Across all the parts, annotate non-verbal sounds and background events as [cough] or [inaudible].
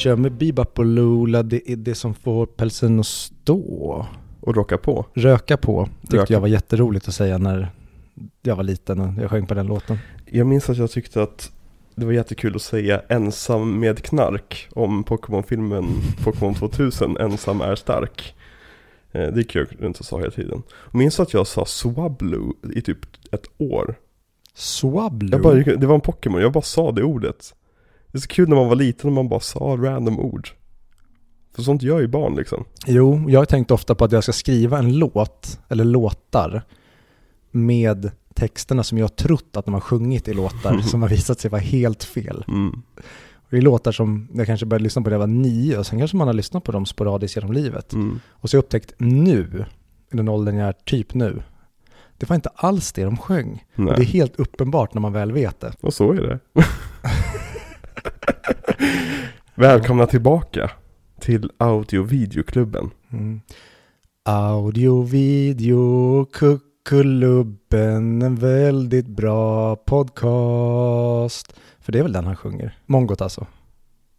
Kör med Bebop och Lula, det är det som får pälsen att stå. Och rocka på. Röka på, tyckte Röka. jag var jätteroligt att säga när jag var liten och jag sjöng på den låten. Jag minns att jag tyckte att det var jättekul att säga ensam med knark om Pokémon-filmen Pokémon 2000, ensam är stark. Eh, Det gick jag runt och sa hela tiden. Och minns att jag sa Swablu i typ ett år. Swablu. Jag bara, det var en Pokémon, jag bara sa det ordet. Det är så kul när man var liten och man bara sa random ord. För sånt gör ju barn liksom. Jo, jag har tänkt ofta på att jag ska skriva en låt, eller låtar, med texterna som jag har trott att de har sjungit i låtar [laughs] som har visat sig vara helt fel. Mm. Det är låtar som jag kanske började lyssna på när jag var nio och sen kanske man har lyssnat på dem sporadiskt genom livet. Mm. Och så har jag upptäckt nu, i den åldern jag är typ nu, det var inte alls det de sjöng. Det är helt uppenbart när man väl vet det. Och så är det. [laughs] Välkomna tillbaka till audio videoklubben. Mm. Audio, video, kuckulubben, en väldigt bra podcast. För det är väl den han sjunger? Mongot alltså.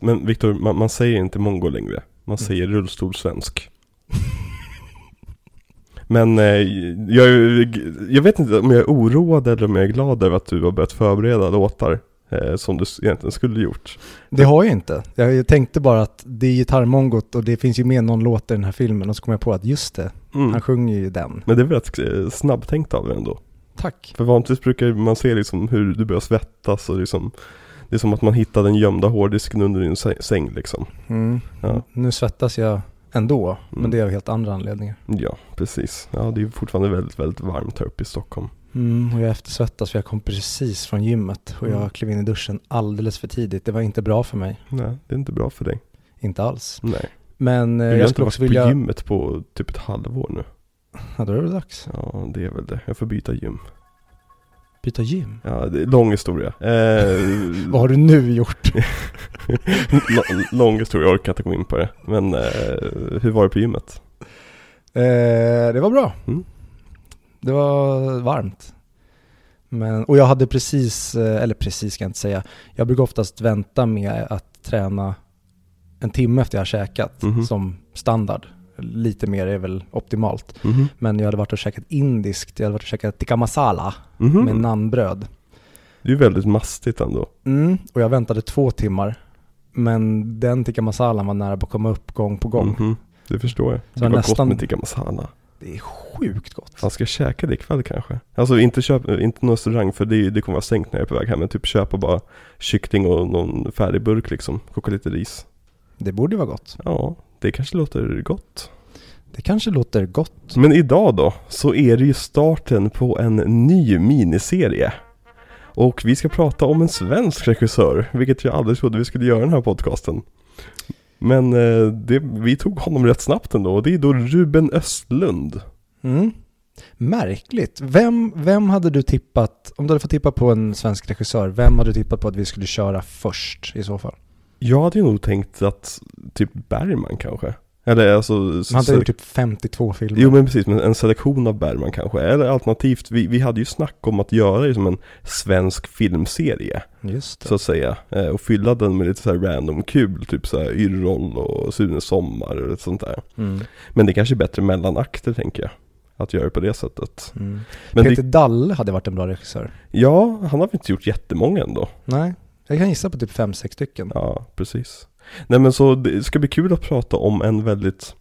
Men Viktor, man, man säger inte mongo längre. Man Mm. säger rullstolsvensk. Men eh, jag, jag vet inte om jag är oroad eller om jag är glad över att du har börjat förbereda låtar eh, som du egentligen skulle gjort. Det har jag inte. Jag tänkte bara att det är gitarrmongot och det finns ju med någon låt i den här filmen och så kom jag på att just det, Mm. han sjunger ju den. Men det är väl rätt eh, snabbtänkt av dig ändå. Tack. För vanligtvis brukar man se liksom hur du börjar svettas och liksom Det är som att man hittar den gömda hårddisken under din sä- säng liksom. Mm. Ja. Nu svettas jag ändå, men Mm. det är av helt andra anledningar. Ja, precis. Ja, det är fortfarande väldigt, väldigt varmt här uppe i Stockholm. Mm, och jag eftersvettas för jag kom precis från gymmet och jag Mm. klev in i duschen alldeles för tidigt. Det var inte bra för mig. Nej, det är inte bra för dig. Inte alls. Nej. Men eh, Du har jag inte skulle varit också på vilja... gymmet på typ ett halvår nu. Ja, då är det väl dags. Ja, det är väl det. Jag får byta gym. Byta gym. Ja, det är lång historia. Eh, [laughs] Vad har du nu gjort? [laughs] Lång historia, jag orkar inte gå in på det. Men eh, hur var det på gymmet? eh, det var bra. Mm. Det var varmt. Men, och jag hade precis, eh, eller precis ska jag inte säga, jag brukar oftast vänta med att träna en timme efter jag har käkat Mhm. som standard. Lite mer är väl optimalt. Mhm. Men jag hade varit och käkat indiskt, jag hade varit och käkat tikka masala Mhm. med naanbröd. Det är ju väldigt mastigt ändå. Mm, och jag väntade två timmar. Men den tikka masalan var nära på att komma upp gång på gång. Mhm. Det förstår jag. Så det var nästan- gott med tikka masala. Det är sjukt gott. Fan, ska käka det ikväll kanske? Alltså inte köpa, inte någon restaurang för det, det kommer vara stängt när jag är på väg hem. Men typ köpa bara kyckling och någon färdig burk liksom. Koka lite ris. Det borde ju vara gott. Ja, det kanske låter gott. Det kanske låter gott. Men idag då, så är det ju starten på en ny miniserie. Och vi ska prata om en svensk regissör, vilket jag aldrig trodde vi skulle göra i den här podcasten. Men eh, det, vi tog honom rätt snabbt ändå, och det är då Ruben Östlund. Mm. Märkligt. Vem, vem hade du tippat, om du hade fått tippa på en svensk regissör, vem hade du tippat på att vi skulle köra först i så fall? Jag hade ju nog tänkt att typ Bergman kanske. Eller alltså... Han hade gjort typ 52 filmer. Jo men precis, men en selektion av Bergman kanske. Eller alternativt, vi, vi hade ju snack om att göra det som en svensk filmserie. Just det. Så att säga. Eh, Och fylla den med lite så random kul, typ så här Yrrol och Sune Sommar och lite sånt där. Mm. Men det kanske är bättre mellanakter tänker jag. Att göra det på det sättet. Mm. Men Peter det, Dalle hade varit en bra regissör. ja, han har väl inte gjort jättemånga ändå. Nej, jag kan gissa på typ 5-6 stycken. Ja, precis. Nej men så det ska bli kul att prata om en väldigt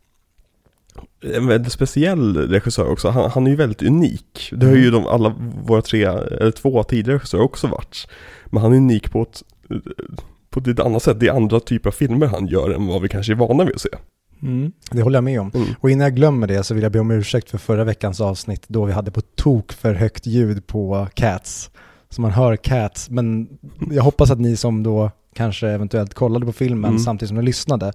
en väldigt speciell regissör också. Han, han är ju väldigt unik. Det har ju de, alla våra tre, eller två tidigare regissörer också varit. Men han är unik på ett, på ett annat sätt. Det är andra typer av filmer han gör än vad vi kanske är vana vid att se. Mm. Det håller jag med om. Mm. Och innan jag glömmer det så vill jag be om ursäkt för förra veckans avsnitt då vi hade på tok för högt ljud på Cats. Så man hör Cats, men jag hoppas att ni som då kanske eventuellt kollade på filmen Mm. samtidigt som ni lyssnade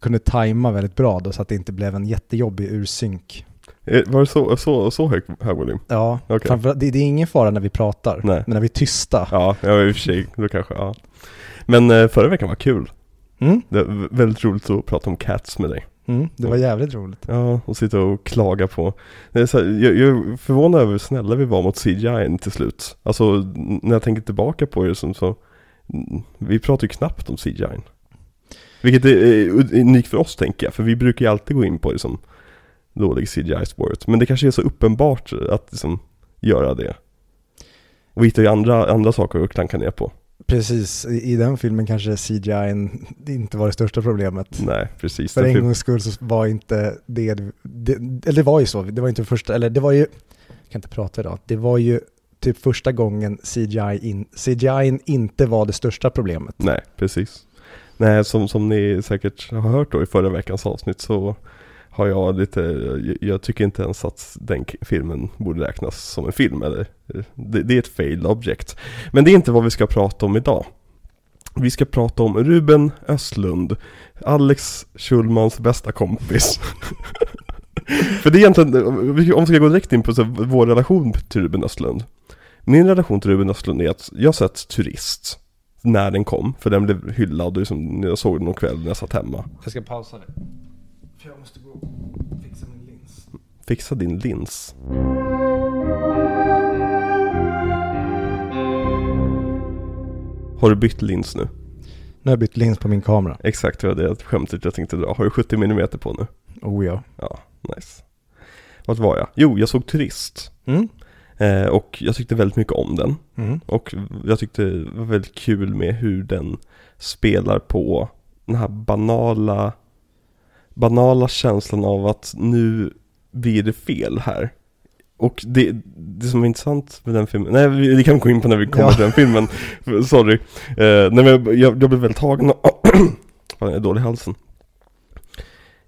kunde tajma väldigt bra då så att det inte blev en jättejobbig ursynk. Eh, Var det så, så, så hög, hög volym? Ja, framförallt, det, det är ingen fara när vi pratar, Nej. men när vi är tysta. Ja, ja i och för sig, då kanske, ja. Men eh, förra veckan var kul. Mm, Det var väldigt roligt att prata om Cats med dig. mm, det var jävligt roligt. Ja, och sitta och klaga på. Det är så här, jag, jag är förvånad över hur snälla vi var mot CGI till slut. Alltså, när jag tänker tillbaka på det som så, vi pratar ju knappt om CGI. Vilket är unikt för oss tänker jag, för vi brukar ju alltid gå in på liksom dålig CGI-spåret. Men det kanske är så uppenbart att liksom göra det. Och vi hittar ju andra, andra saker att klanka ner på. Precis, i, i den filmen kanske CGI inte var det största problemet. Nej, precis. För en gångs skull så var inte det, det, eller det var ju så, det var inte första, eller det var ju, jag kan inte prata idag, det var ju typ första gången CGI, in, CGI inte var det största problemet. Nej, precis. Nej, som, som ni säkert har hört då i förra veckans avsnitt så har jag lite, jag, jag tycker inte ens att den filmen borde räknas som en film eller, det, det är ett failed object. Men det är inte vad vi ska prata om idag. Vi ska prata om Ruben Östlund, Alex Schulmans bästa kompis. [laughs] För det är egentligen, om vi ska gå direkt in på så, vår relation till Ruben Östlund. Min relation till Ruben Östlund är att jag har sett Turist när den kom, för den blev hyllad och liksom, jag såg den någon kväll när jag satt hemma. Jag ska pausa det. För jag måste gå och fixa min lins. Fixa din lins. Har du bytt lins nu? Nu har jag bytt lins på min kamera. Exakt, det var det skämtet jag tänkte dra. Har du 70 mm på nu? Oh ja. Ja, nice. Vart var jag? Jo, jag såg Turist. Mm. Eh, och jag tyckte väldigt mycket om den. Mm. Och jag tyckte det var väldigt kul med hur den spelar på den här banala banala känslan av att nu blir det fel här. Och det, det som är intressant med den filmen, nej vi, kan gå in på när vi kommer Ja. till den filmen, [laughs] sorry. Eh, nej men jag, jag, jag blev väldigt tagen av, [clears throat] fan jag är dålig i halsen.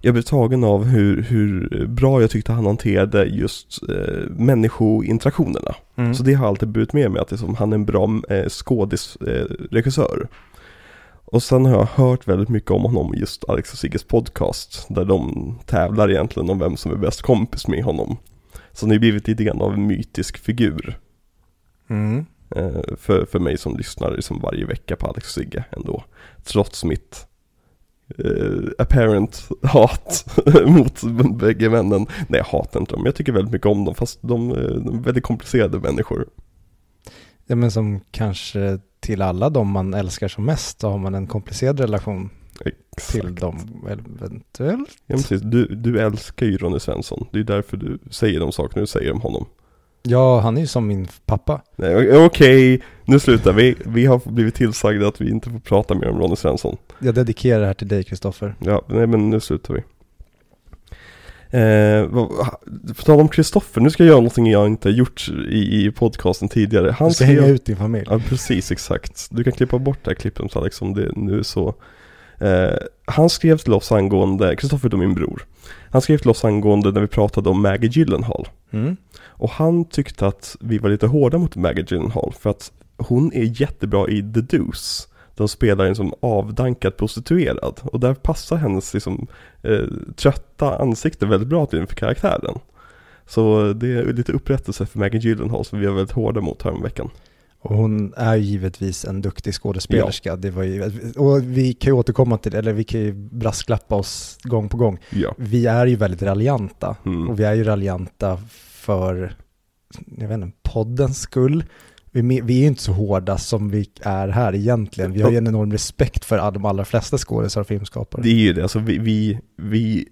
Jag blev tagen av hur, hur bra jag tyckte han hanterade just eh, människointeraktionerna. Mm. Så det har alltid burit med mig att liksom, han är en bra eh, skådisregissör. Eh, och sen har jag hört väldigt mycket om honom i just Alex och Sigges podcast. Där de tävlar egentligen om vem som är bäst kompis med honom. Så han har ju blivit lite grann av en mytisk figur. Mm. Eh, för, för mig som lyssnar liksom varje vecka på Alex och Sigge ändå. Trots mitt eh, apparent hat [laughs] mot bägge männen. Nej jag hatar inte dem, jag tycker väldigt mycket om dem fast de, eh, de är väldigt komplicerade människor. Ja men som kanske till alla de man älskar som mest så har man en komplicerad relation Exakt. till dem eventuellt. Ja, precis. Du, du älskar ju Ronny Svensson. Det är därför du säger de sakerna du säger om honom. Ja, han är ju som min pappa. Nej, Okej, nu slutar vi. Vi har blivit tillsagda att vi inte får prata mer om Ronny Svensson. Jag dedikerar det här till dig Kristoffer. Ja, nej men nu slutar vi. Eh, på tal om Kristoffer, nu ska jag göra någonting jag inte har gjort i, i podcasten tidigare. Han Du ska skrev- hänga ut din familj. Ja, precis, exakt. Du kan klippa bort det här klippet Alex om det nu är så. Eh, han skrev till oss angående, Kristoffer är min bror. Han skrev till oss angående när vi pratade om Maggie Gyllenhaal. Mm. Och han tyckte att vi var lite hårda mot Maggie Gyllenhaal för att hon är jättebra i The Deuce. De spelar en som avdankad prostituerad och där passar hennes liksom, eh, trötta ansikte väldigt bra till för karaktären. Så det är lite upprättelse för Maggie Gyllenhaal som vi var väldigt hårda mot här veckan. Och hon är givetvis en duktig skådespelerska. Det var ju, och vi kan ju återkomma till det, eller vi kan ju brasklappa oss gång på gång. Ja. Vi är ju väldigt raljanta. Mm. Och vi är ju raljanta för, jag vet inte, poddens skull. Vi, vi är ju inte så hårda som vi är här egentligen. Vi har ju en enorm respekt för de allra flesta skådespelare och filmskapare. Det är ju det, alltså vi, vi, vi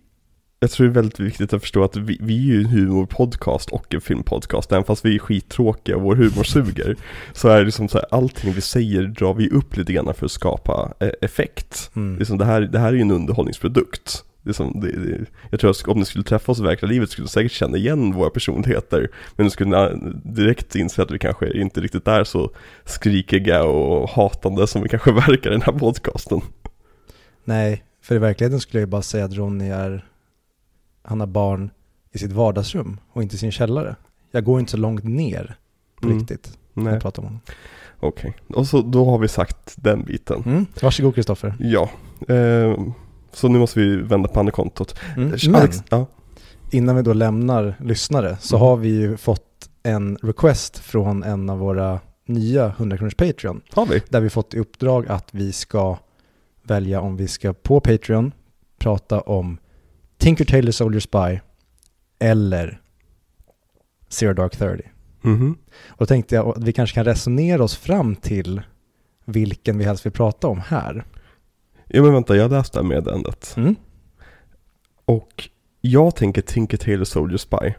jag tror det är väldigt viktigt att förstå att vi, vi är ju en humorpodcast och en filmpodcast. Även fast vi är skittråkiga och vår humor suger. Så är det liksom så här, allting vi säger drar vi upp lite grann för att skapa eh, effekt. Mm. Liksom det, här, det här är ju en underhållningsprodukt. Det är som, det, det, jag tror att om ni skulle träffa oss i verkliga livet skulle ni säkert känna igen våra personligheter. Men ni skulle na- direkt inse att vi kanske inte riktigt är så skrikiga och hatande som vi kanske [laughs] verkar i den här podcasten. Nej, för i verkligheten skulle jag ju bara säga att Ronny är, han har barn i sitt vardagsrum och inte i sin källare. Jag går inte så långt ner på Mm. riktigt när Nej. jag pratar om honom. Okej, och så då har vi sagt den biten. Mm. Varsågod Kristoffer. Ja, eh, så nu måste vi vända pannekontot. Mm. Eh, Men Alex, ja, innan vi då lämnar lyssnare så Mm. har vi ju fått en request från en av våra nya 100 kronors Patreon. har vi? Där vi fått i uppdrag att vi ska välja om vi ska på Patreon prata om Tinker Tailor Soldier Spy eller Zero Dark Thirty. Mhm. Och då tänkte jag att vi kanske kan resonera oss fram till vilken vi helst vill prata om här. Ja men vänta, jag läste det här meddelandet. Mm. Och jag tänker Tinker Tailor Soldier Spy.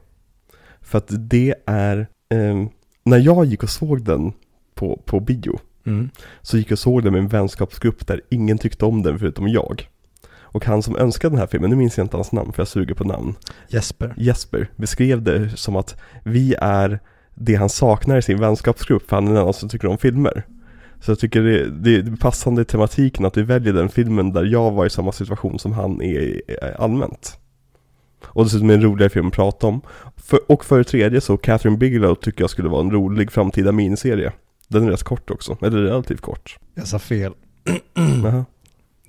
För att det är, ehm, när jag gick och såg den på, på bio, Mm. så gick jag och såg den med en vänskapsgrupp där ingen tyckte om den förutom jag. Och han som önskade den här filmen, nu minns jag inte hans namn för jag suger på namn, Jesper. Jesper, beskrev det som att vi är det han saknar i sin vänskapsgrupp, för han är den enda som tycker om filmer. Så jag tycker det, det är passande i tematiken att vi väljer den filmen där jag var i samma situation som han är allmänt. Och dessutom är det en roligare film att prata om. För, och för det tredje så, Catherine Bigelow tycker jag skulle vara en rolig framtida miniserie. Den är rätt kort också, eller relativt kort. Jag sa fel. [clears throat]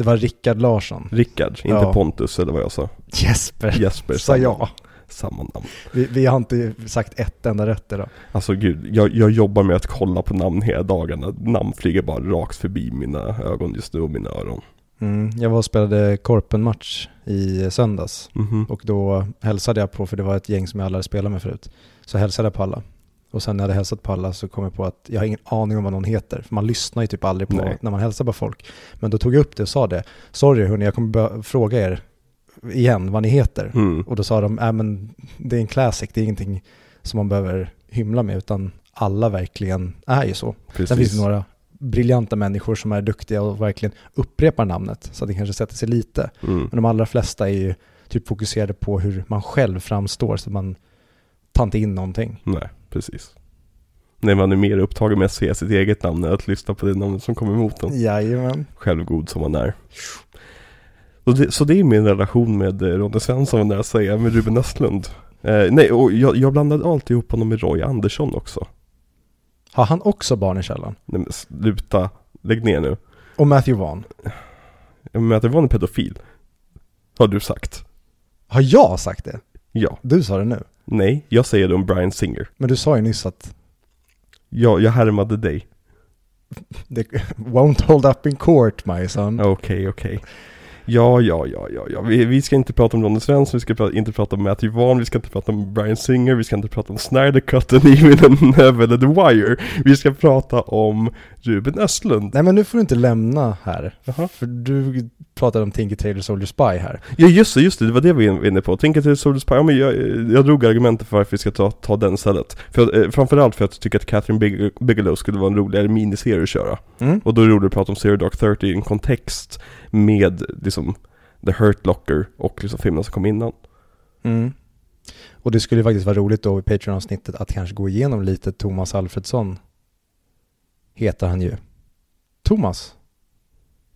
Det var Rickard Larsson. Rickard, inte Ja. Pontus eller vad jag sa. Jesper. Jesper, Sa jag. Samma namn. Vi, vi har inte sagt ett enda rätt idag. Alltså gud, jag, jag jobbar med att kolla på namn hela dagarna. Namn flyger bara rakt förbi mina ögon just nu och mina öron. Mm. Jag var och spelade Korpen-match i söndags. Mhm. Och då hälsade jag på, för det var ett gäng som jag aldrig spelat med förut. Så hälsade jag på alla. Och sen när jag hade hälsat på alla så kom jag på att jag har ingen aning om vad någon heter. För man lyssnar ju typ aldrig på Nej. när man hälsar på folk. Men då tog jag upp det och sa det. Sorry hörni, jag kommer fråga er igen vad ni heter. Mm. Och då sa de, äh, men det är en classic, det är ingenting som man behöver hymla med, utan alla verkligen är ju så. Sen finns Precis. det några briljanta människor som är duktiga och verkligen upprepar namnet, så att det kanske sätter sig lite. Mm. Men de allra flesta är ju typ fokuserade på hur man själv framstår, så att man tar inte in någonting. Nej, precis. Nej, man är mer upptagen med att se sitt eget namn än att lyssna på det namnet som kommer emot en. Jajamän. Självgod som man är. Så det, så det är min relation med eh, Ronny Svensson, när jag säger, med Ruben Östlund. Eh, nej, och jag, jag blandade alltid ihop honom med Roy Andersson också. Har han också barn i källaren? Nej men sluta, lägg ner nu. Och Matthew Vaughn. Det var en pedofil. Har du sagt. Har jag sagt det? Ja. Du sa det nu. Nej, jag säger det om Brian Singer. Men du sa ju nyss att Jag, jag härmade dig. [laughs] det won't hold up in court my son. Okej, okej. Ja, ja, ja, ja, ja. Vi, vi ska inte prata om Ronny Svensson, vi ska pra- inte prata om Matthew Vaughn, vi ska inte prata om Brian Singer, vi ska inte prata om Snyder Cut, [laughs] and Never eller The Wire. Vi ska prata om Ruben Östlund. Nej men nu får du inte lämna här. Jaha. För du pratade om Tinker Tailor Soldier Spy här. Ja just det, just det, det var det vi var inne på. Det är Soldier Spy, ja, men jag, jag drog argumentet för varför vi ska ta, ta den istället. För, eh, framförallt för att jag tycker att Catherine Big- Bigelow skulle vara en roligare miniserie att köra. Mm. Och då är det roligt att prata om Zero Dark Thirty i en kontext med liksom The Hurt Locker och liksom filmerna som kom innan. Mm. Och det skulle faktiskt vara roligt då i Patreon-avsnittet att kanske gå igenom lite Thomas Alfredsson. Heter han ju. Thomas?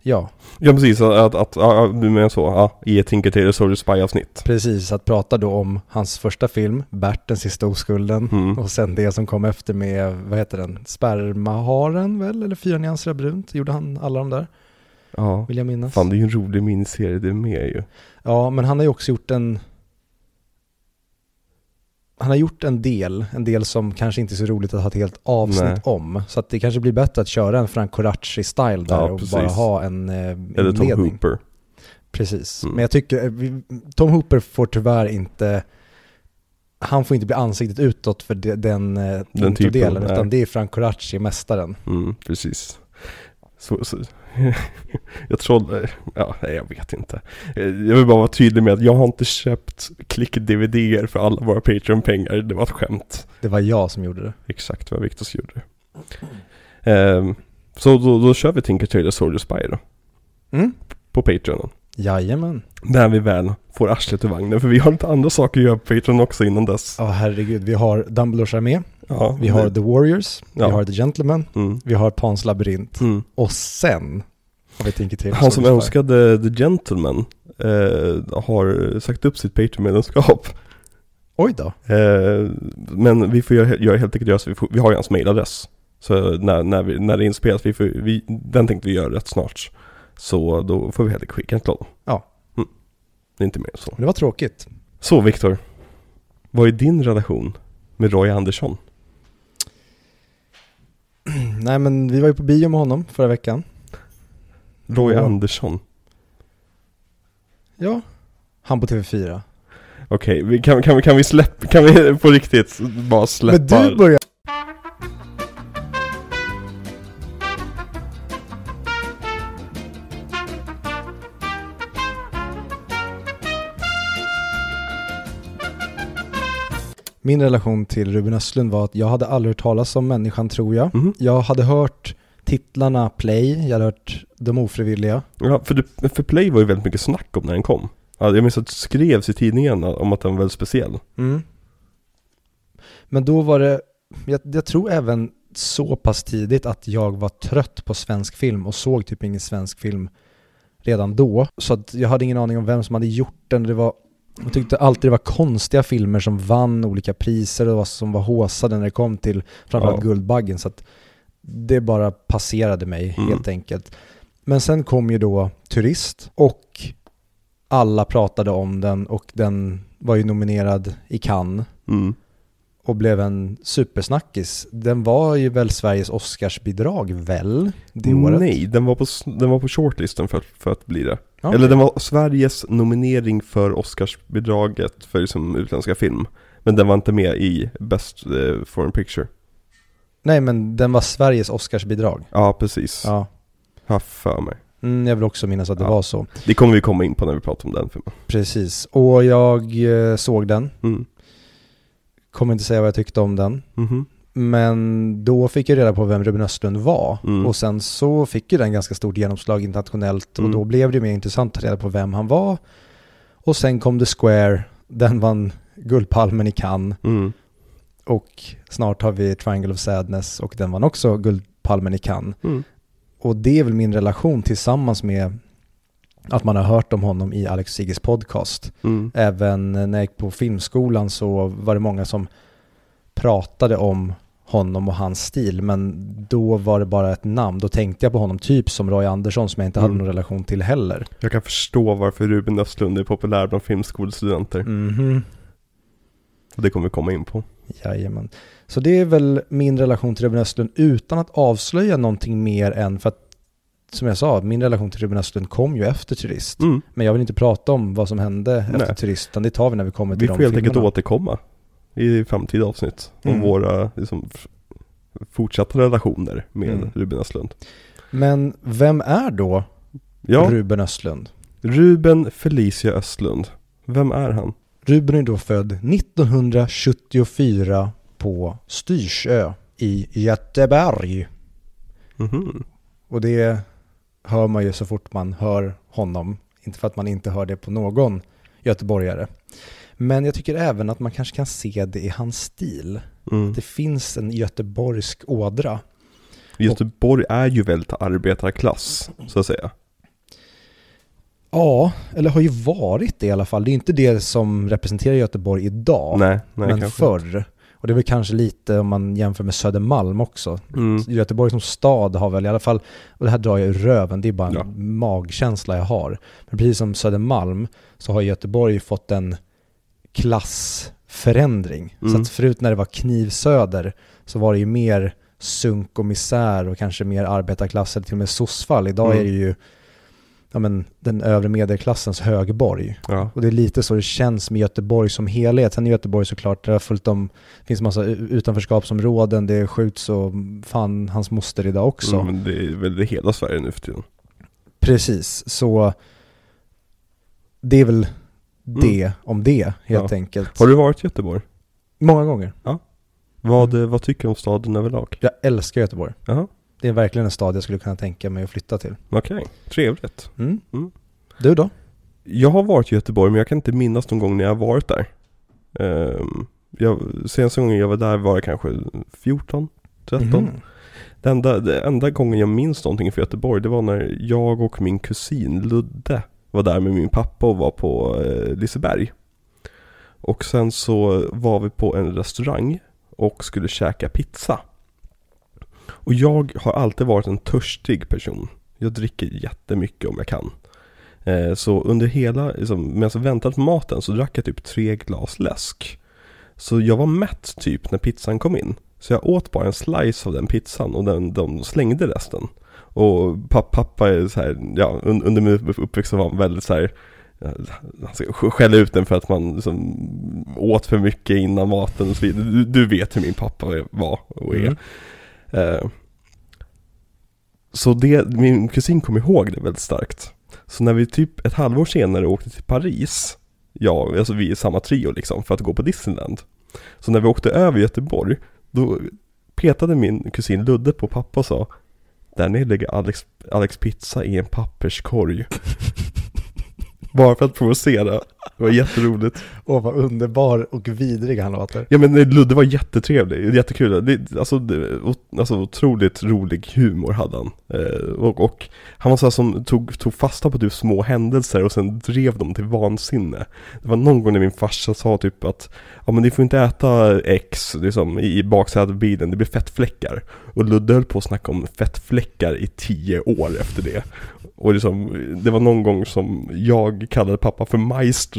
Ja, Ja precis, att, att, ja, du menar så, ja, i ett Tinker Tailor Soldier Spy-avsnitt. precis. Att prata då om hans första film, Bert den sista oskulden. Mm. Och sen det som kom efter med, vad heter den? Spermaharen väl? Eller Fyra nyanser av brunt? Gjorde han alla de där? Ja, Vill jag minnas. fan det är ju en rolig miniserie det med ju. Ja, men han har ju också gjort en han har gjort en del, en del som kanske inte är så roligt att ha ett helt avsnitt Nej. om. Så att det kanske blir bättre att köra en Frank Coraci-style där Ja, och bara ha en eh, Eller Tom. Hooper. Precis. Mm. Men jag tycker, eh, Tom Hooper får tyvärr inte, han får inte bli ansiktet utåt för de, den, eh, Den typen, utan nej. det är Frank Coraci, mästaren. Mm, precis. Så, så, [laughs] jag tror, ja, nej, jag vet inte. Eh, Jag vill bara vara tydlig med att jag har inte köpt klick-DVD för alla våra Patreon-pengar, det var ett skämt. Det var jag som gjorde det. Exakt vad Victor gjorde. Ehm, så då, då kör vi Tinker Tailor Soldier Spy då, Mm. på Patreon. Jajamän. När vi väl får arslet ur vagnen, för vi har lite andra saker att göra på Patreon också innan dess. Ja, herregud. Vi har Dumbledores armé, Ja, vi har The Warriors, Ja. vi har The Gentleman, Mm. vi har Pans labyrint Mm. och sen har vi Tinker Tailor Han som önskade The Gentleman eh, har sagt upp sitt Patreon-medlemskap. Oj då. Eh, men vi får göra, göra helt enkelt göra så vi, får, vi har ju hans mailadress. Så när, när, vi, när det inspelas, vi får, vi, den tänkte vi göra rätt snart. Så då får vi helt enkelt skicka till honom. Ja. Mm. Det är inte mer än så. Det var tråkigt. Så Viktor, vad är din relation med Roy Andersson? [clears throat] Nej men vi var ju på bio med honom förra veckan. Roy Ja. Andersson. Ja. Han på TV4. Okej, vi kan, kan, kan vi släppa, kan vi på riktigt bara släppa? Men du börjar... Min relation till Ruben Östlund var att jag hade aldrig hört talas om människan tror jag. Mhm. Jag hade hört titlarna Play, jag hade hört De ofrivilliga. Ja, för, det, för Play var ju väldigt mycket snack om när den kom. Ja, jag minns att det skrevs i tidningen om att den var väldigt speciell. Mm. Men då var det, jag, jag tror även så pass tidigt att jag var trött på svensk film och såg typ ingen svensk film redan då. Så att jag hade ingen aning om vem som hade gjort den. Det var, jag tyckte alltid det var konstiga filmer som vann olika priser och som var håsade när det kom till framförallt Ja. Guldbaggen. Så det bara passerade mig Mm. helt enkelt. Men sen kom ju då Turist och alla pratade om den och den var ju nominerad i Cannes Mm. Och blev en supersnackis. Den var ju väl Sveriges Oscarsbidrag väl? Det året? Nej, den var på, den var på shortlisten för, för att bli det. Ja. Eller den var Sveriges nominering för Oscarsbidraget för liksom utländska film. Men den var inte med i Best eh, Foreign Picture. Nej men den var Sveriges Oscarsbidrag. Ja, precis. Ja. Har för mig. Mm, jag vill också minnas att det Ja. var så. Det kommer vi komma in på när vi pratar om den filmen. Precis. Och jag eh, såg den. Mm. Kommer inte säga vad jag tyckte om den. Mhm. Men då fick jag reda på vem Ruben Östlund var. Mm. Och sen så fick ju den ganska stort genomslag internationellt. Mm. Och då blev det mer intressant att ta reda på vem han var. Och sen kom The Square. Den vann Guldpalmen i Cannes. Mm. Och snart har vi Triangle of Sadness och den vann också Guldpalmen i Cannes. Mm. Och det är väl min relation tillsammans med att man har hört om honom i Alex Sigges podcast. Mm. Även när jag gick på filmskolan så var det många som pratade om honom och hans stil, men då var det bara ett namn. Då tänkte jag på honom typ som Roy Andersson som jag inte hade Mm. någon relation till heller. Jag kan förstå varför Ruben Östlund är populär bland filmskolestudenter. Mhm. Och det kommer vi komma in på. Jajamän. Så det är väl min relation till Ruben Östlund utan att avslöja någonting mer än för att som jag sa, min relation till Ruben Östlund kom ju efter Turist. Mm. Men jag vill inte prata om vad som hände efter Nej. Turist, utan det tar vi när vi kommer till Vi de får helt enkelt filmerna. återkomma i framtida avsnitt om Mm. våra liksom, fortsatta relationer med Mm. Ruben Östlund. Men vem är då Ja, Ruben Östlund? Ruben Felicia Östlund. Vem är han? Ruben är då född 1974 på Styrsö i Göteborg. Mhm. Och det hör man ju så fort man hör honom. Inte för att man inte hör det på någon göteborgare. Men jag tycker även att man kanske kan se det i hans stil. Mm. Det finns en göteborgsk ådra. Göteborg är ju väldigt arbetarklass, så att säga. Ja, eller har ju varit det i alla fall. Det är inte det som representerar Göteborg idag. nej, nej men förr. Och det är väl kanske lite om man jämför med Södermalm också. Mm. Göteborg som stad har väl i alla fall, och det här drar jag ur röven, det är bara en Ja. magkänsla jag har. Men precis som Södermalm så har Göteborg fått en klassförändring. Så Mm. att förut när det var knivsöder så var det ju mer sunk och misär och kanske mer arbetarklass eller till och med sossfall. Idag Mm. är det ju ja, men, den övre medelklassens högborg. Ja. Och det är lite så det känns med Göteborg som helhet. Sen är Göteborg såklart, det har fullt om, det finns massa utanförskapsområden, det skjuts och fan hans moster idag också. Mm, men det är väl det hela Sverige nu för tiden. Precis, så det är väl det om det helt Ja. enkelt. Har du varit i Göteborg? Många gånger. Vad, eh, vad tycker du om staden överlag? Jag älskar Göteborg. Jaha, Det är verkligen en stad jag skulle kunna tänka mig att flytta till. okej. Trevligt. Mm. Mm. Du då? Jag har varit i Göteborg men jag kan inte minnas någon gång när jag har varit där. Um, jag, senaste gången jag var där var jag kanske 14, 13. Mhm. Det enda, enda gången jag minns någonting för Göteborg det var när jag och min kusin Ludde var där med min pappa och var på eh, Liseberg. Och sen så var vi på en restaurang och skulle käka pizza. Och jag har alltid varit en törstig person. Jag dricker jättemycket om jag kan. Eh, så under hela, liksom, medan jag väntade på maten så drack jag typ tre glas läsk. Så jag var mätt typ när pizzan kom in. Så jag åt bara en slice av den pizzan och den, de slängde resten. Och pappa, pappa är så här, ja, under min uppväxt så var han väldigt så här, eh, han skällde skälla ut den för att man liksom åt för mycket innan maten och så vidare. Du, du vet hur min pappa var och är. Mm. Eh, så det, min kusin kom ihåg det väldigt starkt. Så när vi typ ett halvår senare åkte till Paris, ja, alltså vi är samma trio liksom, för att gå på Disneyland. Så när vi åkte över Göteborg, då petade min kusin Ludde på pappa och sa Där nere ligger Alex, Alex pizza i en papperskorg. [laughs] Bara för att provocera. Det var jätteroligt. Åh vad underbar och vidrig han låter. Ja men nej, Ludde var jättetrevlig, jättekul. Det, alltså, det, alltså otroligt rolig humor hade han. Eh, och, och han var så som tog, tog fasta på typ små händelser och sen drev dem till vansinne. Det var någon gång när min farsa sa typ att Ja men ni får inte äta X liksom, i, i baksätet av bilen, det blir fettfläckar. Och Ludde höll på att snacka om fettfläckar i tio år efter det. Och liksom, det var någon gång som jag kallade pappa för maestro.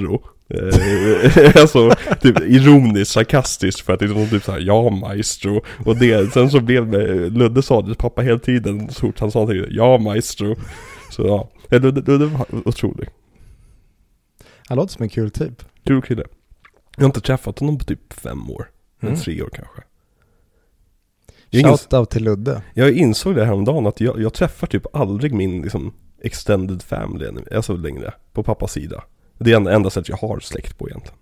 Eh, [laughs] alltså, typ ironiskt, sarkastiskt för att det var typ såhär, ja maestro. Och det, sen så blev det, Ludde sa det pappa hela tiden, så fort han sa det, ja maestro. Så ja, Eh, Ludde, Ludde var otrolig. Han låter som en kul typ. Kul kille. Jag har inte träffat honom på typ fem år. Mm. Tre år kanske. Shoutout till Ludde. jag insåg det häromdagen att jag, jag träffar typ aldrig min liksom, extended family, alltså längre, på pappas sida. Det är enda, sättet jag har släkt på egentligen.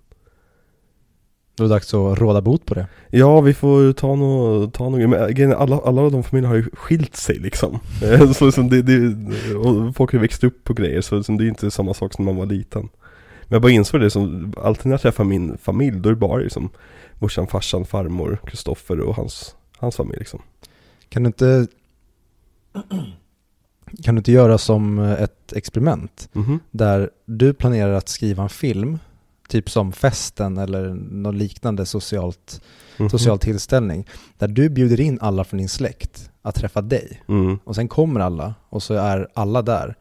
Då är det dags att råda bot på det. Ja, vi får ta något, ta något, men är, alla, alla de familjerna har ju skilt sig liksom. [laughs] Eh, så liksom det, det, och folk har växt upp på grejer, så liksom det är inte samma sak som när man var liten. Men jag bara insåg det, som, alltid när jag träffar min familj, då är det bara liksom morsan, farsan, farmor, Kristoffer och hans, hans familj liksom. Kan du inte kan du inte göra som ett experiment Mhm. där du planerar att skriva en film, typ som Festen eller någon liknande socialt, Mhm. social tillställning, där du bjuder in alla från din släkt att träffa dig. Mm. Och sen kommer alla och så är alla där.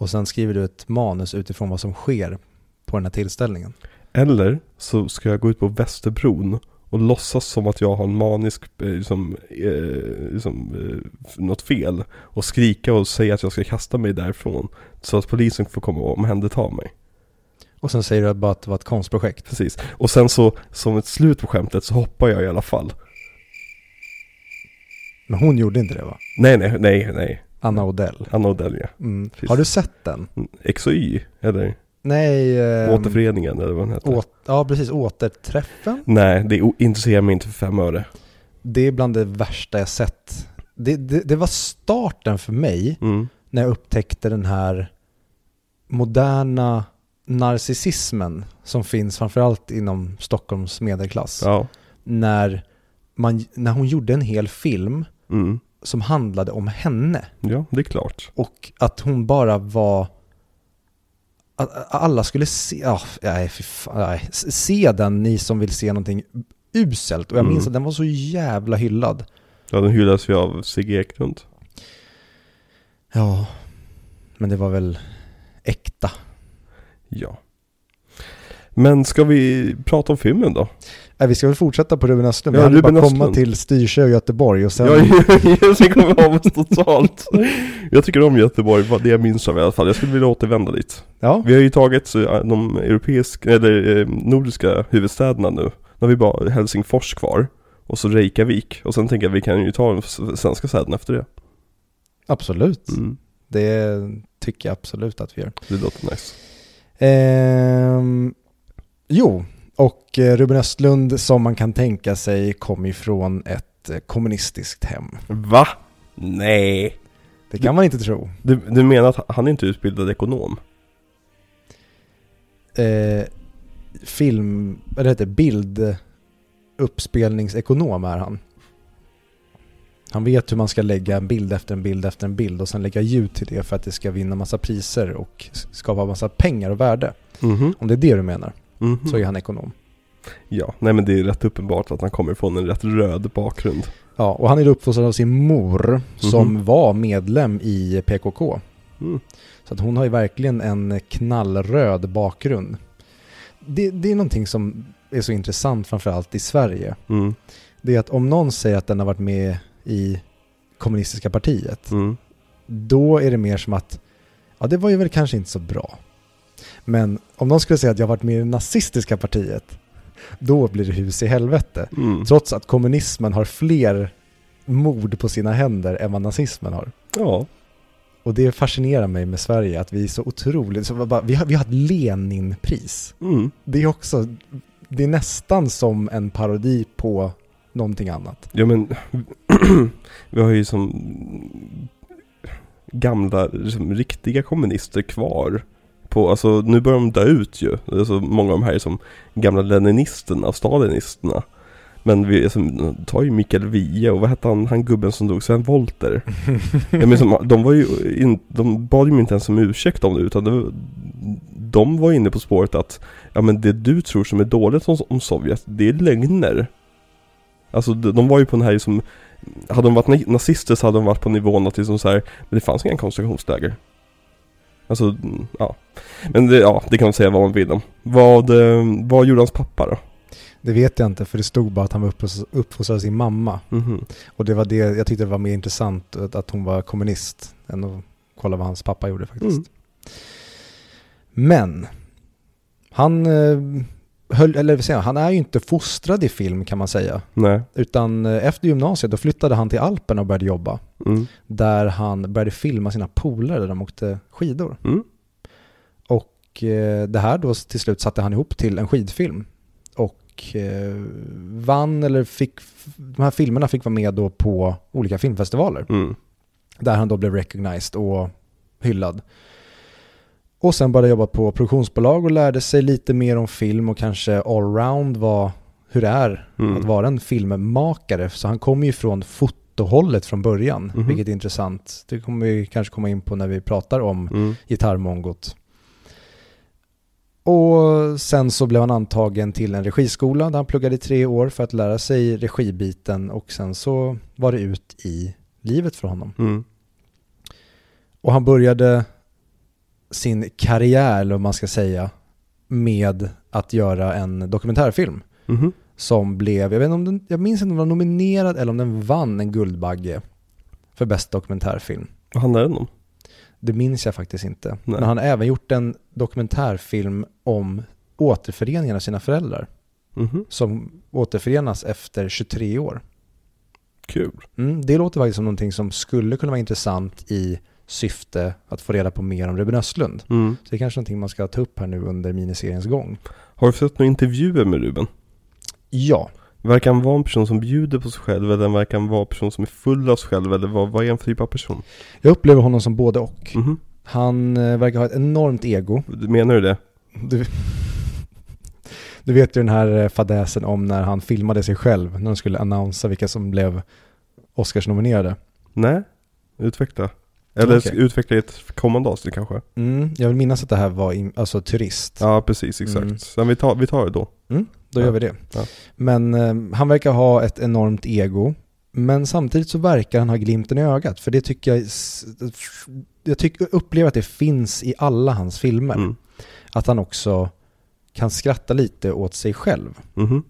Och sen skriver du ett manus utifrån vad som sker på den här tillställningen. Eller så ska jag gå ut på Västerbron och låtsas som att jag har en manisk, eh, liksom, eh, liksom eh, något fel. Och skrika och säga att jag ska kasta mig därifrån. Så att polisen får komma och omhänderta mig. Och sen säger du bara att det var ett konstprojekt. Precis. Och sen så, som ett slut på skämtet så hoppar jag i alla fall. Men hon gjorde inte det va? Nej, nej, nej, nej. Anna Odell. Anna Odell ja. Mm. Har du sett den? Mm, X och Y, eller Nej. ehm, Återföreningen eller vad den heter. åt, ja, precis. Återträffen. Nej, det intresserar mig inte för fem öre. Det är bland det värsta jag sett. Det, det, det var starten för mig Mm. när jag upptäckte den här moderna narcissismen som finns framförallt inom Stockholms medelklass. Ja. När, man, när hon gjorde en hel film Mm. som handlade om henne. Ja, det är klart. Och att hon bara var... Alla skulle se... Ja, nej, fan, nej. Se den, ni som vill se någonting uselt. Och jag Mm. minns att den var så jävla hyllad. Ja, den hyllas ju av Sigge Eklund. Ja, men det var väl äkta. Ja. Men ska vi prata om filmen då? Nej, vi ska väl fortsätta på Ruben Östlund. Ja, vi hade bara komma till Styrsö och Göteborg och sen... Ja, [laughs] jag kommer av oss totalt. Jag tycker om Göteborg, det jag minns av i alla fall. Jag skulle vilja återvända dit. Ja, Vi har ju tagit eh, de europeiska, eller eh, nordiska huvudstäderna nu. Nu har vi bara Helsingfors kvar. Och så Reykjavik. Och sen tänker jag att vi kan ju ta de s- svenska städerna efter det. absolut. Mm, Det tycker jag absolut att vi gör. det låter nice. Ehm, jo, och eh, Ruben Östlund som man kan tänka sig kom ifrån ett eh, kommunistiskt hem. Va? Nej. Det kan man inte tro. Du, du menar att han är inte utbildad ekonom? Eh, film, eller heter det, bild uppspelningsekonom är han. Han vet hur man ska lägga en bild efter en bild efter en bild och sen lägga ljud till det för att det ska vinna massa priser och skapa massa pengar och värde. Mhm. Om det är det du menar, Mhm. så är han ekonom. Ja, nej men det är rätt uppenbart att han kommer från en rätt röd bakgrund. Ja, och han är uppfostrad av sin mor som Mhm. var medlem i PKK. Mm. Så att hon har ju verkligen en knallröd bakgrund. Det, det är någonting som är så intressant framförallt i Sverige. Mm. Det är att om någon säger att den har varit med i kommunistiska partiet, Mm. då är det mer som att ja, det var ju väl kanske inte så bra. Men om någon skulle säga att jag varit med i det nazistiska partiet, då blir det hus i helvete. Mm. Trots att kommunismen har fler mord på sina händer än vad nazismen har. Ja. Och det fascinerar mig med Sverige, att vi är så otroligt, så bara, vi, har, vi har ett Leninpris. Mm. Det är också det är nästan som en parodi på någonting annat. Ja men, [clears throat] vi har ju som gamla, liksom, riktiga kommunister kvar. På, alltså nu börjar de dö ut ju. Alltså, många av de här är som gamla leninisterna, stalinisterna. Men vi alltså, tar ju Mikael Wiehe och vad hette han, han gubben som dog, Sven Wollter. [laughs] ja, men som, de var ju, in, de bad ju inte ens om ursäkt om det utan det, de var inne på spåret att ja men det du tror som är dåligt om, om Sovjet, det är lögner. Alltså de, de var ju på den här liksom, hade de varit nazister så hade de varit på nivån att liksom så här, men det fanns inga koncentrationsläger. Alltså, ja. Men det, ja, det kan man säga vad man vill om. Vad, eh, vad gjorde hans pappa då? Det vet jag inte, för det stod bara att han var uppfostrad av sin mamma. Mm -hmm. Och det var det, jag tyckte var mer intressant att hon var kommunist än att kolla vad hans pappa gjorde faktiskt. Mm. Men, han eh, höll, eller vill säga, han är ju inte fostrad i film kan man säga. Nej. Utan eh, efter gymnasiet då flyttade han till Alperna och började jobba. Mm. Där han började filma sina polare där de åkte skidor. Mm. Och eh, det här då till slut satte han ihop till en skidfilm. Och eh, vann, eller fick, de här filmerna fick vara med då på olika filmfestivaler. Mm. Där han då blev recognized och hyllad. Och sen började jobba på produktionsbolag och lärde sig lite mer om film och kanske allround vad, hur det är Mm. att vara en filmmakare. Så han kommer ju från fotohållet från början, Mhm. vilket är intressant. Det kommer vi kanske komma in på när vi pratar om Mm. gitarrmongot. Och sen så blev han antagen till en regiskola där han pluggade i tre år för att lära sig regibiten och sen så var det ut i livet för honom. Mm. Och han började sin karriär, eller vad man ska säga, med att göra en dokumentärfilm Mhm. som blev, jag, vet inte om den, jag minns inte om den var nominerad eller om den vann en Guldbagge för bästa dokumentärfilm. Vad handlar den om? Det minns jag faktiskt inte. Nej. Men han har även gjort en dokumentärfilm om återföreningen av sina föräldrar Mhm. som återförenas efter 23 år. Kul. Mm, det låter faktiskt som någonting som skulle kunna vara intressant i syfte att få reda på mer om Ruben Östlund. Mm. Så det är kanske någonting man ska ta upp här nu under miniseriens gång. Har du sett några intervjuer med Ruben? Ja, Verkar han vara en person som bjuder på sig själv eller verkar han vara en person som är full av sig själv eller vad, vad är han för typ av person? jag upplever honom som både och. Mhm. Han eh, verkar ha ett enormt ego. Menar du det? Du, du vet ju den här eh, fadäsen om när han filmade sig själv när de skulle annonsa vilka som blev Oscarsnominerade. Nej? Utveckla. Eller Okej. utveckla i ett kommande avsnitt kanske? Mm, jag vill minnas att det här var in, alltså turist. Ja, precis, exakt. Mm. Sen vi tar, vi tar det då. Mm, då Ja. gör vi det. Ja. Men eh, han verkar ha ett enormt ego. Men samtidigt så verkar han ha glimten i ögat. För det tycker jag, jag tycker, upplever att det finns i alla hans filmer. Mm. Att han också kan skratta lite åt sig själv. Mhm.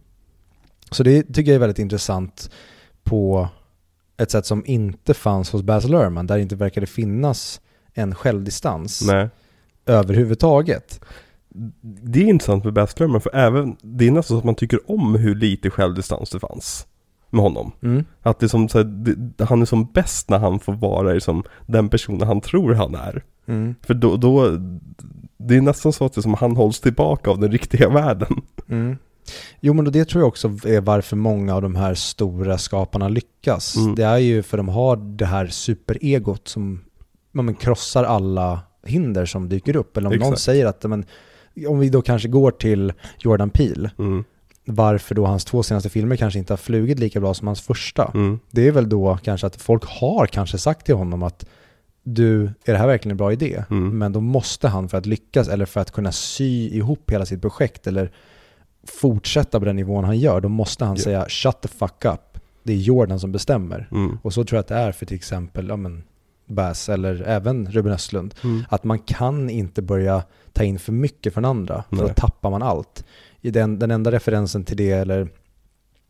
Så det tycker jag är väldigt intressant på ett sätt som inte fanns hos Baz Luhrmann. Där det inte verkade finnas en självdistans Nej. överhuvudtaget. Det är intressant med Baz Luhrmann för även, det är nästan så att man tycker om hur lite självdistans det fanns med honom. Mm. Att det är som så här, det, han är som bäst när han får vara liksom den personen han tror han är. Mm. För då, då det är nästan så att det är som han hålls tillbaka av den riktiga [laughs] världen. Mm. Jo men det tror jag också är varför många av de här stora skaparna lyckas. Mm. Det är ju för de har det här superegot som ja, men, krossar alla hinder som dyker upp. Eller om någon Exakt. säger att, men, om vi då kanske går till Jordan Peele, Mm. varför då hans två senaste filmer kanske inte har flugit lika bra som hans första. Mm. Det är väl då kanske att folk har kanske sagt till honom att du, är det här verkligen en bra idé? Mm. Men då måste han för att lyckas eller för att kunna sy ihop hela sitt projekt eller fortsätta på den nivån han gör, då måste han Ja. säga shut the fuck up. Det är Jordan som bestämmer. Mm. Och så tror jag att det är för till exempel ja, men, Bass eller även Ruben Östlund. Mm. Att man kan inte börja ta in för mycket från andra, för Nej. då tappar man allt. I den, den enda referensen till det, eller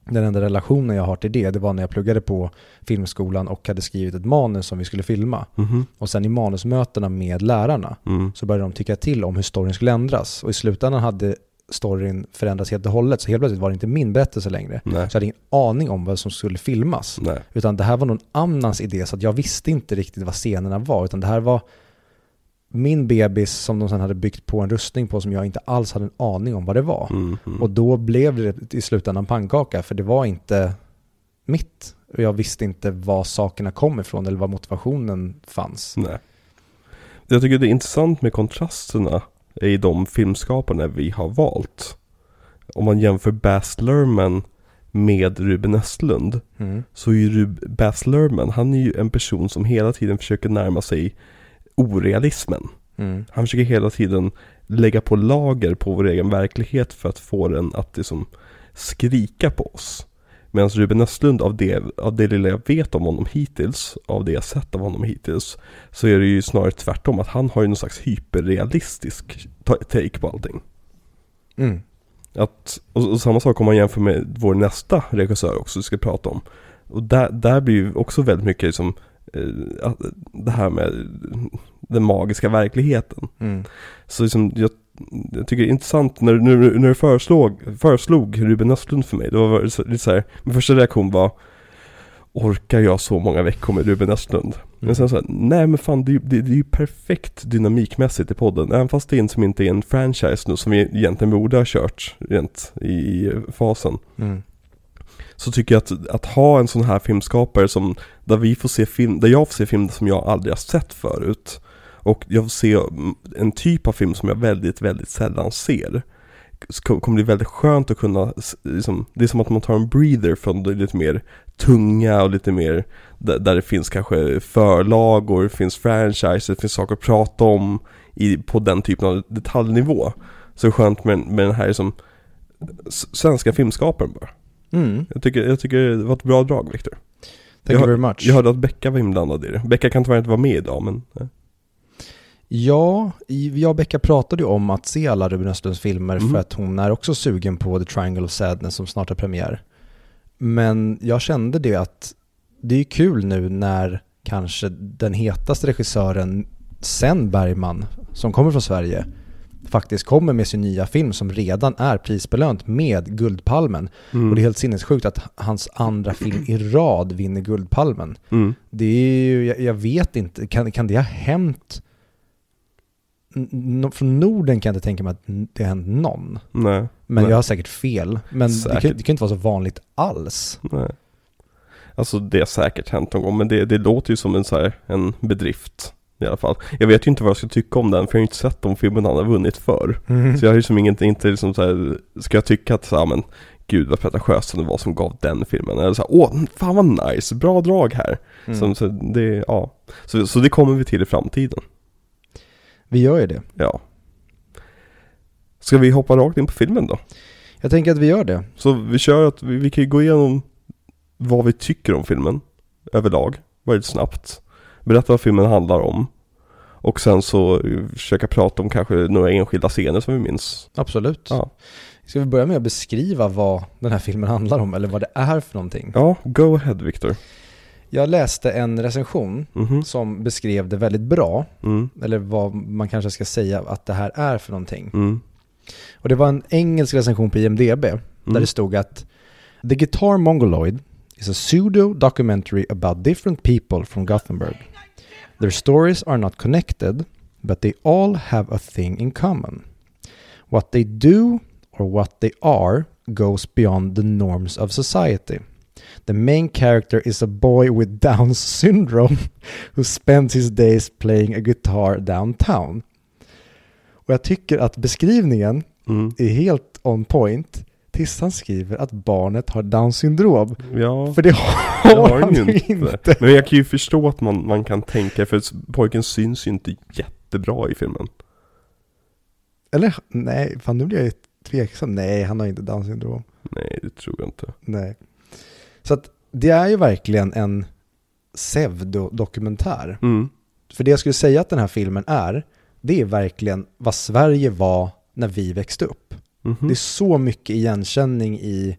den enda relationen jag har till det, det var när jag pluggade på filmskolan och hade skrivit ett manus som vi skulle filma. Mhm. Och sen i manusmötena med lärarna Mm. så började de tycka till om hur storyn skulle ändras. Och i slutändan hade storyn förändrats helt och hållet, så helt plötsligt var det inte min berättelse längre. Nej. Så jag hade ingen aning om vad som skulle filmas. Nej. Utan det här var någon annans idé, så att jag visste inte riktigt vad scenerna var. Utan det här var min bebis som de sen hade byggt på en rustning på som jag inte alls hade en aning om vad det var. Mm, mm. Och då blev det i slutändan pannkaka för det var inte mitt. Och jag visste inte var sakerna kom ifrån eller var motivationen fanns. Nej. Jag tycker det är intressant med kontrasterna i de filmskaparna vi har valt. Om man jämför Baz Luhrmann med Ruben Östlund Mm. så är ju Baz Luhrmann, han är ju en person som hela tiden försöker närma sig orealismen. Mm. Han försöker hela tiden lägga på lager på vår egen verklighet för att få den att liksom skrika på oss. Medan Ruben Östlund, av det, av det lilla jag vet om honom hittills, av det jag sett av honom hittills, så är det ju snarare tvärtom, att han har ju någon slags hyperrealistisk ta- take på allting. Mm. Att, och, och samma sak om man jämför med vår nästa regissör också, vi ska prata om. Och där, där blir ju också väldigt mycket liksom, eh, det här med den magiska verkligheten. Mm. Så liksom, jag, jag tycker det är intressant när, när, när du föreslog, föreslog Ruben Östlund för mig, då var det så, lite så här, min första reaktion var Orkar jag så många veckor med Ruben Östlund? Men sen så här, nej men fan det, är det, det är ju perfekt dynamikmässigt i podden, även fast det inte, inte är en franchise nu som vi egentligen borde ha kört rent i, i fasen. Mm. Så tycker jag att, att ha en sån här filmskapare som, där vi får se film, där jag får se film som jag aldrig har sett förut. Och jag får se mm, en typ av film som jag väldigt, väldigt sällan ser. Så kom- kommer det bli väldigt skönt att kunna, liksom, det är som att man tar en breather från det lite mer tunga och lite mer, där, det finns kanske förlagor, det finns franchise, det finns saker att prata om i, på den typen av detaljnivå. Så skönt med, med den här som svenska filmskaparen bara. Mm. Jag tycker, jag tycker det var ett bra drag Viktor. Thank Jag- you very much. Jag hörde att Becka var inblandad i det. Becka kan tyvärr inte vara med idag men... eh, Ja, jag och Becka pratade ju om att se alla Ruben Östlunds filmer Mm. för att hon är också sugen på The Triangle of Sadness som snart har premiär. Men jag kände det att det är kul nu när kanske den hetaste regissören sen Bergman, som kommer från Sverige, faktiskt kommer med sin nya film som redan är prisbelönt med Guldpalmen. Mm. Och det är helt sinnessjukt att hans andra film i rad vinner Guldpalmen. Mm. Det är ju, jag, jag vet inte, kan, kan det ha hänt? Från Norden kan jag inte tänka mig att det har hänt någon. Nej. Men Nej. jag har säkert fel. Men det Säkert. kan, det kan inte vara så vanligt alls. Nej. Alltså det har säkert hänt någon gång men det, det låter ju som en så här, en bedrift. I alla fall. Jag vet ju inte vad jag ska tycka om den för jag har ju inte sett de filmerna han har vunnit för. Så jag har ju som inget, inte liksom så här, ska jag tycka att så här, men gud vad pretentiöst det var som gav den filmen. Eller så här, åh, fan vad nice, bra drag här. Mm. Som, så det, ja. Så, så det kommer vi till i framtiden. Vi gör ju det. Ja. Ska vi hoppa rakt in på filmen då? Jag tänker att vi gör det. Så vi kör att vi, vi kan ju gå igenom vad vi tycker om filmen överlag, väldigt snabbt. Berätta vad filmen handlar om. Och sen så eh, försöka prata om kanske några enskilda scener som vi minns. Absolut. Ja, Ska vi börja med att beskriva vad den här filmen handlar om eller vad det är för någonting? ja go ahead Victor. Jag läste en recension Mhm. som beskrev det väldigt bra. Mm, Eller vad man kanske ska säga att det här är för någonting. mm, Och det var en engelsk recension på IMDB där Mm. det stod att The Guitar Mongoloid is a pseudo documentary about different people from Gothenburg. Their stories are not connected, but they all have a thing in common. What they do or what they are goes beyond the norms of society. The main character is a boy with Down syndrome [laughs] who spends his days playing a guitar downtown. Och jag tycker att beskrivningen mm. är helt on point tills han skriver att barnet har Downs syndrom. Ja, För det det har han ju ju inte. inte. Men jag kan ju förstå att man, man kan tänka, för pojken syns ju inte jättebra i filmen. Eller nej, fan nu blir jag tveksam. Nej, han har inte Downs syndrom. Nej, det tror jag inte. Nej. Så att det är ju verkligen en pseudodokumentär. Mm, För det jag skulle säga att den här filmen är, det är verkligen vad Sverige var när vi växte upp. mhm. Det är så mycket igenkänning i,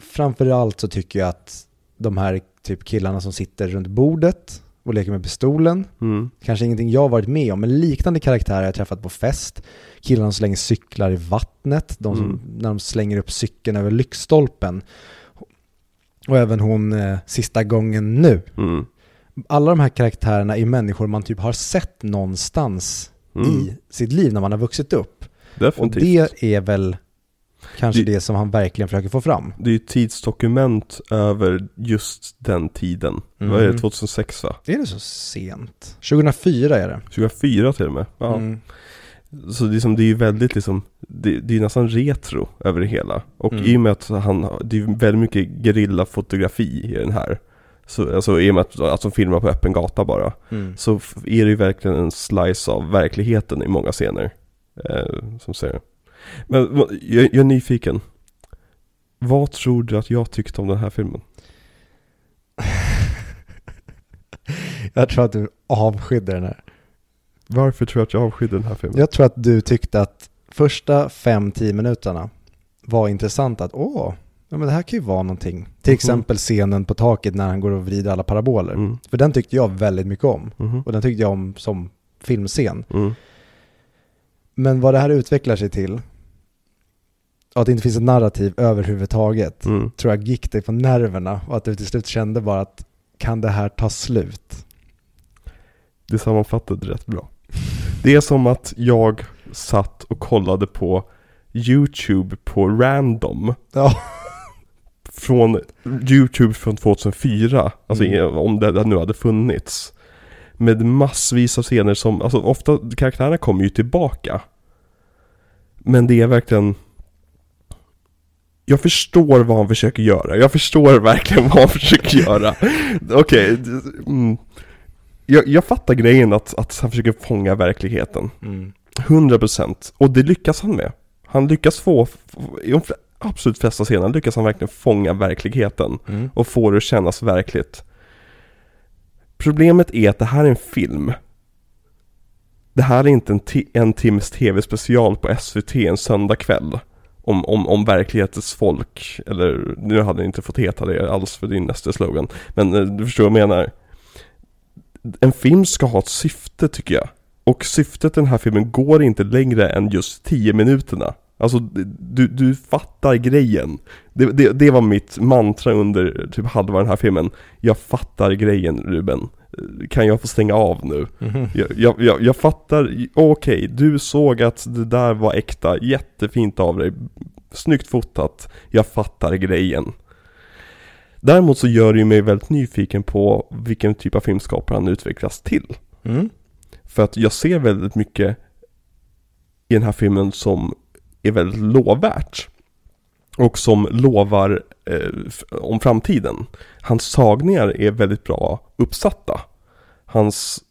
framförallt så tycker jag att de här typ killarna som sitter runt bordet och leker med pistolen, Mm, kanske ingenting jag varit med om, men liknande karaktärer jag träffat på fest. Killarna som slänger cyklar i vattnet, de som, Mm. när de slänger upp cykeln över lyktstolpen. Och även hon eh, sista gången nu. mm. alla de här karaktärerna är människor man typ har sett någonstans Mm. i sitt liv när man har vuxit upp. Och Definitivt. det är väl kanske Det- det som han verkligen försöker få fram. Det är ett tidsdokument över just den tiden. Vad är det, Mm. 2006 va? Är det så sent? 2004 är det. 2004 till och med. Ja. Mm. Så det är, som, det är ju väldigt liksom, det, det är nästan retro över det hela. Och Mm. i och med att han, det är väldigt mycket gerillafotografi i den här. Så, alltså i och med att, att de filmar på öppen gata bara. Mm. Så är det ju verkligen en slice av verkligheten i många scener. Eh, som säger. Men jag, jag är nyfiken. Vad tror du att jag tyckte om den här filmen? [laughs] Jag tror att du avskydde den här. Varför tror jag att jag avskydde den här filmen? Jag tror att du tyckte att första 5-10 minuterna var intressant att åh, ja, men det här kan ju vara någonting. Till Mhm. exempel scenen på taket när han går och vrider alla paraboler. Mm. För den tyckte jag väldigt mycket om. Mhm. Och den tyckte jag om som filmscen. Mm. Men vad det här utvecklar sig till, att det inte finns ett narrativ överhuvudtaget, Mm. tror jag gick dig på nerverna och att du till slut kände bara att kan det här ta slut? Det sammanfattade rätt bra. Det är som att jag satt och kollade på YouTube på random. Ja. Från YouTube från 2004. Alltså Mm. om det nu hade funnits. Med massvis av scener som, alltså ofta karaktärerna kommer ju tillbaka. Men det är verkligen jag förstår vad han försöker göra. Jag förstår verkligen vad han försöker göra. Okej, d- mm. Jag, jag fattar grejen att, att han försöker fånga verkligheten. Mm. 100% Och det lyckas han med. Han lyckas få, i de absolut flesta scener lyckas han verkligen fånga verkligheten Mm. och få det att kännas verkligt. Problemet är att det här är en film. Det här är inte en, en timmes tv-special på SVT en söndagkväll. Om, om, om verklighetens folk, eller nu hade det inte fått heta det alls för din nästa slogan. Men eh, du förstår vad jag menar. En film ska ha ett syfte tycker jag. Och syftet i den här filmen går inte längre än just 10 minuterna. Alltså du, du fattar grejen. Det, det, det var mitt mantra under typ halva den här filmen. Jag fattar grejen Ruben. Kan jag få stänga av nu? Mhm. Jag, jag, jag, jag fattar, okej, du såg att det där var äkta, jättefint av dig, snyggt fotat, jag fattar grejen. Däremot så gör det ju mig väldigt nyfiken på vilken typ av filmskapare han utvecklas till. Mm. För att jag ser väldigt mycket i den här filmen som är väldigt lovvärt. Och som lovar eh, om framtiden. Hans sagningar är väldigt bra uppsatta. Hans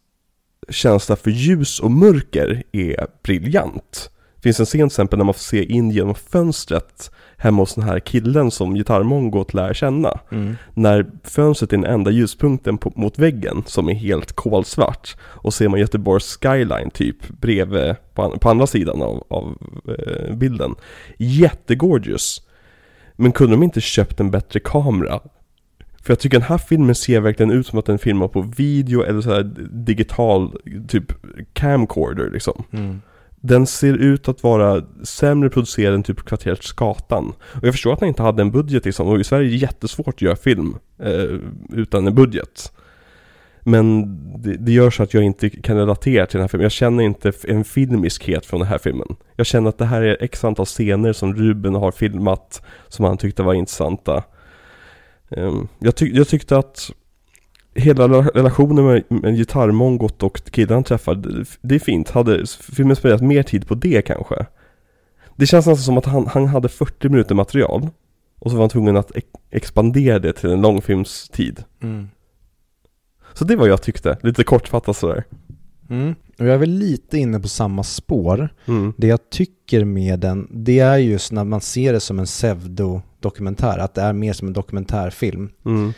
känsla för ljus och mörker är briljant. Det finns en scen till exempel när man får se in genom fönstret hemma hos den här killen som gitarrmongot lär känna. Mm. När fönstret är den enda ljuspunkten på, mot väggen som är helt kolsvart och ser man Göteborgs skyline typ bredvid på, på andra sidan av, av eh, bilden. Jättegorgeous. Men kunde de inte köpt en bättre kamera? För jag tycker den här filmen ser verkligen ut som att den filmar på video eller så här digital typ camcorder liksom. Mm. Den ser ut att vara sämre producerad än typ kvarteret Skatan. Och jag förstår att han inte hade en budget liksom. Och i Sverige är det jättesvårt att göra film eh, utan en budget. Men det, det gör så att jag inte kan relatera till den här filmen. Jag känner inte en filmiskhet från den här filmen. Jag känner att det här är x antal scener som Ruben har filmat som han tyckte var intressanta. Ehm, jag, tyck, jag tyckte att hela rela- relationen med, med gitarrmongot och killen han träffar, det, är fint. Hade filmen spenderat mer tid på det kanske? Det känns nästan som att han, han hade 40 minuter material och så var han tvungen att ex- expandera det till en långfilmstid. Mm. Så det var vad jag tyckte, lite kortfattat sådär. Mm. Och jag är väl lite inne på samma spår. Mm. Det jag tycker med den, det är just när man ser det som en pseudodokumentär, att det är mer som en dokumentärfilm. Mm.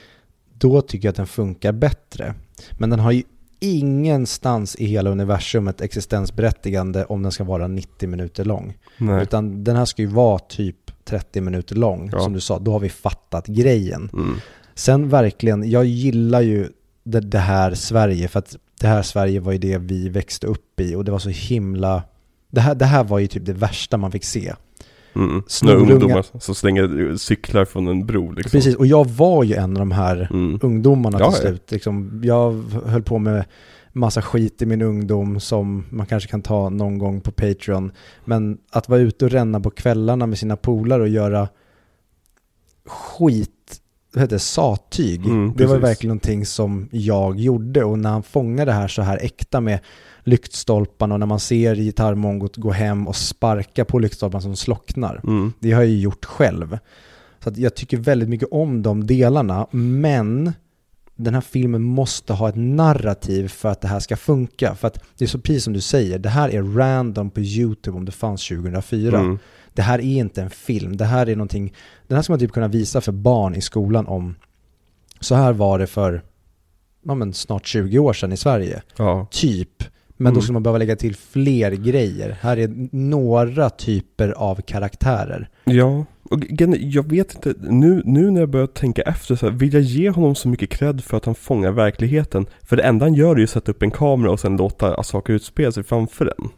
Då tycker jag att den funkar bättre. Men den har ju ingenstans i hela universum ett existensberättigande om den ska vara 90 minuter lång. Nej. Utan den här ska ju vara typ 30 minuter lång, Ja. som du sa. Då har vi fattat grejen. Mm. Sen verkligen, jag gillar ju det, det här Sverige, för att det här Sverige var ju det vi växte upp i och det var så himla... Det här, det här var ju typ det värsta man fick se. Mm. Snorungar. ungdomar som slänger cyklar från en bro liksom. Precis, och jag var ju en av de här Mm. ungdomarna till ja. slut. Liksom, jag höll på med massa skit i min ungdom som man kanske kan ta någon gång på Patreon. Men att vara ute och ränna på kvällarna med sina polare och göra skit, vad heter det, sattyg. Mm, det var verkligen någonting som jag gjorde och när han fångar det här så här äkta med lyktstolparna och när man ser gitarrmongot gå hem och sparka på lyktstolparna som slocknar. Mm. Det har jag ju gjort själv. Så jag tycker väldigt mycket om de delarna, men den här filmen måste ha ett narrativ för att det här ska funka. För att det är så precis som du säger, det här är random på YouTube om det fanns 2004. Mm. Det här är inte en film, det här är någonting, den här ska man typ kunna visa för barn i skolan om, så här var det för ja, men snart 20 år sedan i Sverige. Ja. Typ. Men då Mm. skulle man behöva lägga till fler grejer. Här är några typer av karaktärer. Ja, och jag vet inte, nu, nu när jag börjar tänka efter så här, vill jag ge honom så mycket cred för att han fångar verkligheten? För det enda han gör är ju att sätta upp en kamera och sen låta saker utspela sig framför den.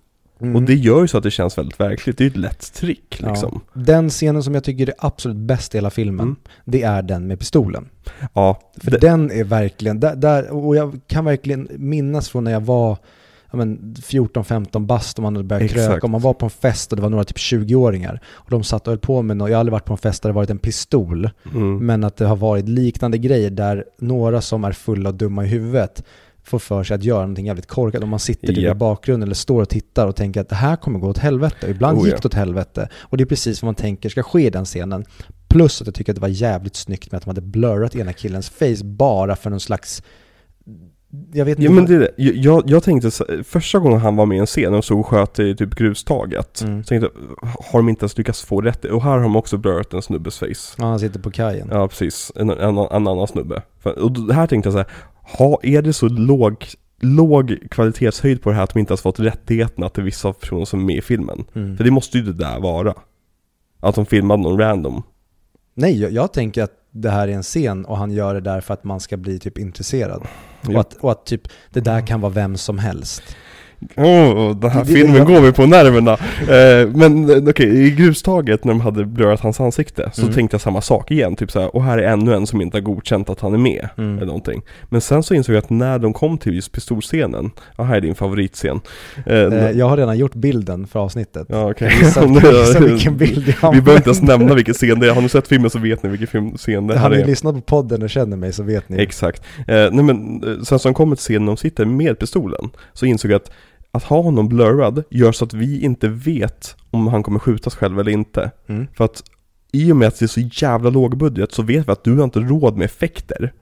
Och det gör ju så att det känns väldigt verkligt, det är ju ett lätt trick liksom. Ja. Den scenen som jag tycker är absolut bäst i hela filmen, Mm. det är den med pistolen. Ja, För det, den är verkligen, där, där, och jag kan verkligen minnas från när jag var ja, men 14-15 bast och man hade börjat Exakt. kröka och man var på en fest och det var några typ 20-åringar och de satt och höll på med något, jag har aldrig varit på en fest där det varit en pistol, mm, men att det har varit liknande grejer där några som är fulla och dumma i huvudet får för sig att göra någonting jävligt korkat. Om man sitter typ i bakgrunden eller står och tittar och tänker att det här kommer gå åt helvete. Och ibland Oh, gick det åt helvete. Och det är precis vad man tänker ska ske i den scenen. Plus att jag tycker att det var jävligt snyggt med att de hade blurrat ena killens face bara för någon slags... Jag vet inte. Ja men det är det, jag, jag, tänkte första gången han var med i en scen och så sköt i typ grustaget Mm. Så tänkte har de inte ens lyckats få rätt? Och här har de också blurrat en snubbes face Ja, han sitter på kajen. Ja precis, en, en, en annan snubbe Och här tänkte jag så här, ha, är det så låg, låg kvalitetshöjd på det här att de inte ens fått rättigheterna till vissa personer som är med i filmen? Mm. För det måste ju det där vara Att de filmade någon random Nej, jag, jag tänker att det här är en scen och han gör det där för att man ska bli typ intresserad. Och, att, och att typ det där kan vara vem som helst. Åh, den här filmen går mig på nerverna. Eh, men eh, okej, i grustaget när de hade blurrat hans ansikte så Mm. tänkte jag samma sak igen. Typ såhär, och här är ännu en som inte har godkänt att han är med. Mm. Eller någonting. Men sen så insåg jag att när de kom till just pistolscenen, ja här är din favoritscen. Eh, Eh, jag har redan gjort bilden för avsnittet. ja okej. Gissa, [laughs] vilken bild jag Vi behöver inte ens nämna vilken scen det är. Har ni sett filmen så vet ni vilken film, scen det Har här ni är. lyssnat på podden och känner mig så vet ni. Exakt. Eh, nej men eh, sen som kommer till scenen de sitter med pistolen så insåg jag att att ha honom blurrad gör så att vi inte vet om han kommer skjutas själv eller inte. Mm. För att i och med att det är så jävla låg budget så vet vi att du har inte råd med effekter.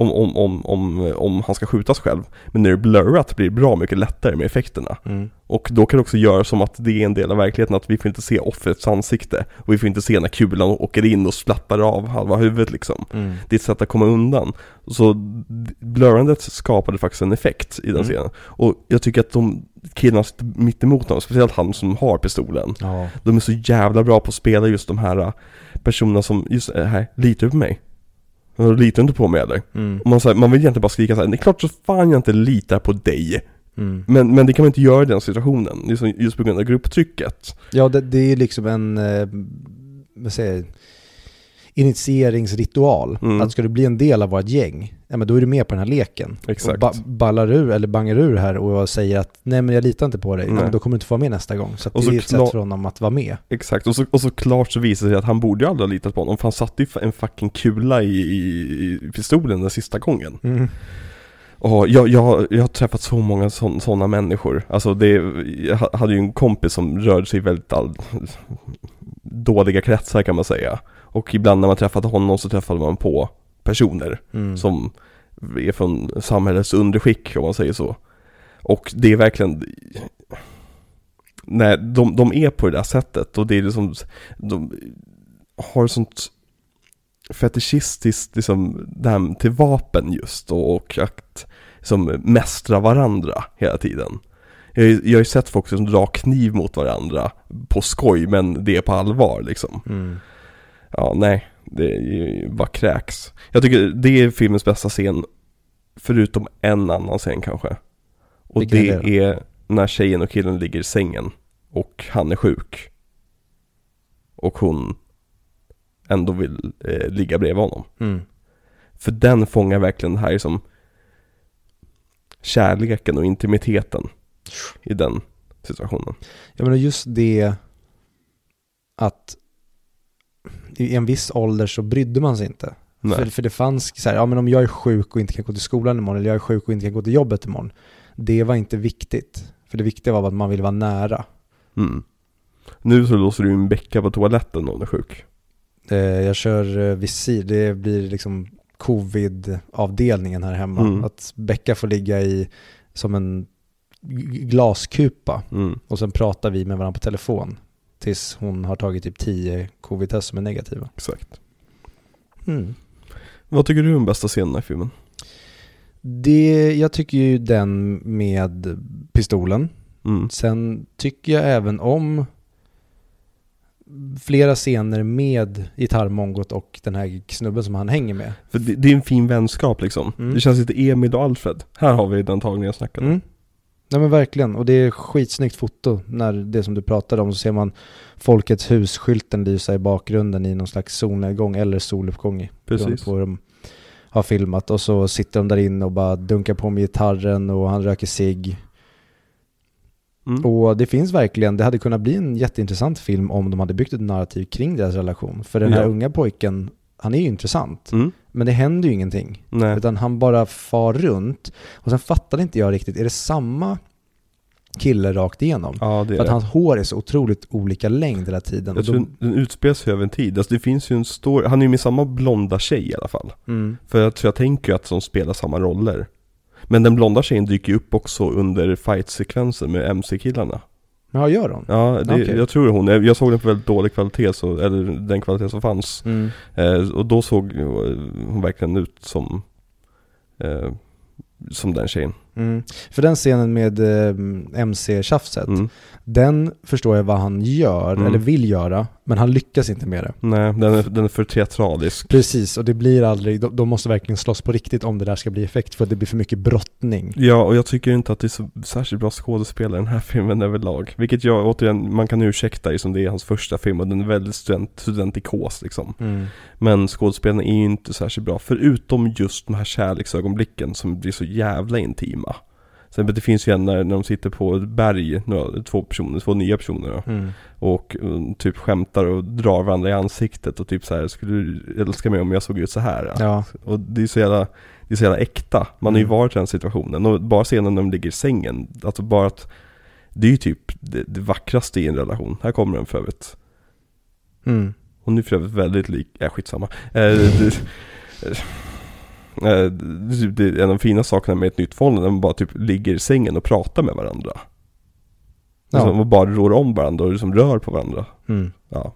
Om, om, om, om, om han ska skjutas själv. Men när det är blurrat blir det bra mycket lättare med effekterna. Mm. Och då kan det också göra som att det är en del av verkligheten att vi får inte se offrets ansikte. Och vi får inte se när kulan åker in och splattar av halva huvudet liksom. Mm. Det är ett sätt att komma undan. Så blurrandet skapade faktiskt en effekt i den Mm. scenen. Och jag tycker att de killarna mitt emot honom, speciellt han som har pistolen. Ja. De är så jävla bra på att spela just de här äh, personerna som, just äh, här, litar på mig? Litar du inte på mig eller? Mm. Och man, så här, man vill egentligen bara skrika så här, det är klart så fan jag inte litar på dig. Mm. Men, men det kan man inte göra i den situationen, liksom just på grund av grupptrycket. Ja, det, det är liksom en, eh, vad säger initieringsritual. Mm. Att ska du bli en del av vårt gäng, ja men då är du med på den här leken. Exakt. Och ba ballar ur, eller bangar ur här och säger att nej men jag litar inte på dig, ja, Nej. men då kommer du inte få vara med nästa gång. Så det så är ett sätt för honom att vara med. Exakt, och så, och så klart så visar det sig att han borde ju aldrig ha litat på honom, för han satte ju en fucking kula i, i, i pistolen den sista gången. Mm. Och jag, jag, jag har träffat så många sådana människor. Alltså det, jag ha- hade ju en kompis som rörde sig i väldigt all, dåliga kretsar kan man säga. Och ibland när man träffade honom så träffade man på personer Mm. som är från samhällets underskick om man säger så. Och det är verkligen, nej, de, de är på det där sättet och det är liksom, de har sånt fetischistiskt liksom, det här till vapen just och, och att som mästra varandra hela tiden. Jag, jag har ju sett folk som drar kniv mot varandra på skoj men det är på allvar liksom. Mm. Ja, nej. Det bara kräks. Jag tycker det är filmens bästa scen. Förutom en annan scen kanske. Och Vilken är det är när tjejen och killen ligger i sängen. Och han är sjuk. och hon ändå vill eh, ligga bredvid honom. Mm. För den fångar verkligen det här som kärleken och intimiteten i den situationen. Jag menar just det att i en viss ålder så brydde man sig inte. För, för det fanns så här, ja men om jag är sjuk och inte kan gå till skolan imorgon, eller jag är sjuk och inte kan gå till jobbet imorgon. Det var inte viktigt. För det viktiga var att man ville vara nära. Mm. Nu så låser du in Becka på toaletten när hon är sjuk. Eh, jag kör eh, visir, det blir liksom covid-avdelningen här hemma. Mm. Att Becka får ligga i som en glaskupa Mm. och sen pratar vi med varandra på telefon tills hon har tagit typ 10 covid-test som är negativa. Exakt. Mm. Vad tycker du är den bästa scenen i filmen? Det, jag tycker ju den med pistolen. Mm. Sen tycker jag även om flera scener med gitarrmongot och den här snubben som han hänger med. För det, det är en fin vänskap liksom. Mm. Det känns lite Emil och Alfred. Här har vi den tagningen jag snackade om. Mm. Nej men verkligen, och det är skitsnyggt foto när det som du pratade om så ser man Folkets hus-skylten lysa i bakgrunden i någon slags solnedgång eller soluppgång i- Precis. på hur de har filmat och så sitter de där inne och bara dunkar på med gitarren och han röker cigg. Mm. Och det finns verkligen, det hade kunnat bli en jätteintressant film om de hade byggt ett narrativ kring deras relation. För den här Ja. unga pojken, han är ju intressant. Mm. Men det händer ju ingenting. Nej. Utan han bara far runt. Och sen fattade inte jag riktigt, är det samma kille rakt igenom? Ja, För att det. hans hår är så otroligt olika längd hela tiden. Jag tror då, den utspelar sig över en tid. Alltså det finns ju en stor, han är ju med samma blonda tjej i alla fall. mm, För jag tror jag tänker ju att de spelar samma roller. Men den blonda tjejen dyker ju upp också under fight-sekvenser med MC-killarna. Vad gör hon? Ja, det, Okej. jag tror hon. Jag såg den på väldigt dålig kvalitet, så, eller den kvalitet som fanns. Mm. Eh, och då såg hon verkligen ut som, eh, som den tjejen. Mm. För den scenen med eh, MC-tjafset, Mm. den förstår jag vad han gör, Mm. eller vill göra, men han lyckas inte med det. Nej, den är, den är för teatralisk. Precis, och det blir aldrig, de, de måste verkligen slåss på riktigt om det där ska bli effekt, för det blir för mycket brottning. Ja, och jag tycker inte att det är så särskilt bra skådespelare i den här filmen överlag. Vilket jag, återigen, man kan ursäkta liksom det är hans första film och den är väldigt student, studentikos liksom. Mm. Men skådespelarna är ju inte särskilt bra, förutom just de här kärleksögonblicken som blir så jävla intima. Sen, det finns ju en när, när de sitter på ett berg, några, två personer, två nya personer då, Mm. och um, typ skämtar och drar varandra i ansiktet och typ så här, skulle du älska mig om jag såg ut så här? Ja. Och det är så jävla, det är så jävla äkta. Man har ju Mm. varit i den situationen. Och bara scenen när de ligger i sängen, alltså bara att det är ju typ det, det vackraste i en relation. Här kommer den för övrigt. Mm. Hon är för övrigt väldigt lik, äh, skitsamma. Eh, det, eh, [laughs] det, det är en av de fina sakerna med ett nytt förhållande, man bara typ ligger i sängen och pratar med varandra. Ja. Alltså, man bara rår om varandra och liksom rör på varandra. Mm. Ja.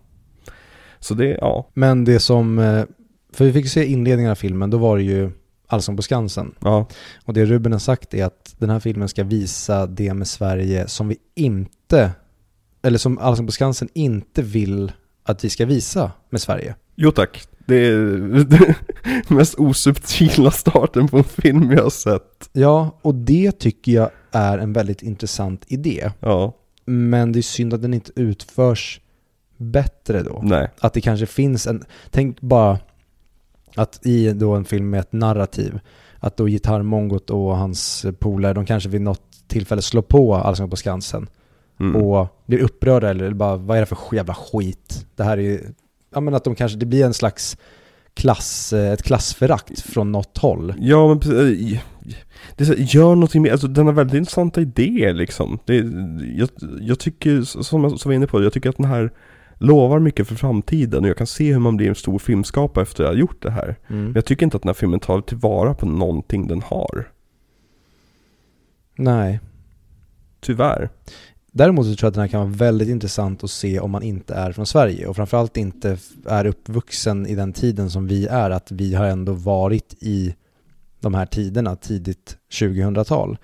Så det, ja. Men det som, eh, för vi fick se inledningen av filmen, då var det ju Allsång på Skansen. Ja, Och det Ruben har sagt är att den här filmen ska visa det med Sverige som vi inte, eller som Allsång på Skansen inte vill att vi ska visa med Sverige. jo tack. Det är den [laughs] mest osubtila starten på en film jag har sett. Ja, och det tycker jag är en väldigt intressant idé. Ja, Men det är synd att den inte utförs bättre då. nej. Att det kanske finns en, tänk bara att i då en film med ett narrativ, att då gitarrmongot och hans polare, de kanske vid något tillfälle slår på Allsång på Skansen Mm. och blir upprörda eller bara vad är det för jävla skit? Det här är ju, ja men att de kanske, det blir en slags klass, eh, ett klassförakt från något håll. Ja men precis, det så, gör någonting mer, alltså den har väldigt intressanta idéer liksom. Det, jag, jag tycker, som jag som var inne på, jag tycker att den här lovar mycket för framtiden och jag kan se hur man blir en stor filmskapare efter att ha gjort det här. Mm. Men jag tycker inte att den här filmen tar tillvara på någonting den har. Nej. Tyvärr. Däremot så tror jag att den här kan vara väldigt intressant att se om man inte är från Sverige och framförallt inte är uppvuxen i den tiden som vi är, att vi har ändå varit i de här tiderna, tidigt 2000-tal.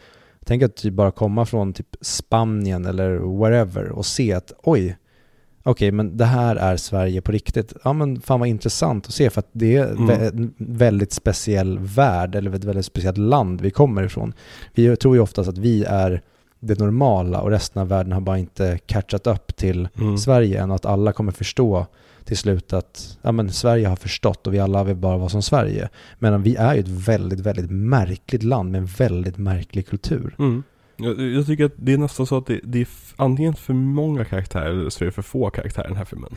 Tänk att typ bara komma från typ Spanien eller wherever och se att oj, okej men det här är Sverige på riktigt. Ja men fan vad intressant att se för att det är Mm. en väldigt speciell värld eller ett väldigt speciellt land vi kommer ifrån. Vi tror ju oftast att vi är det normala och resten av världen har bara inte catchat upp till Mm. Sverige än att alla kommer förstå till slut att ja, men Sverige har förstått och vi alla vill bara vara som Sverige. Men vi är ju ett väldigt, väldigt märkligt land med en väldigt märklig kultur. Mm. Jag, jag tycker att det är nästan så att det, det är antingen för många karaktärer eller så är det för få karaktärer i den här filmen.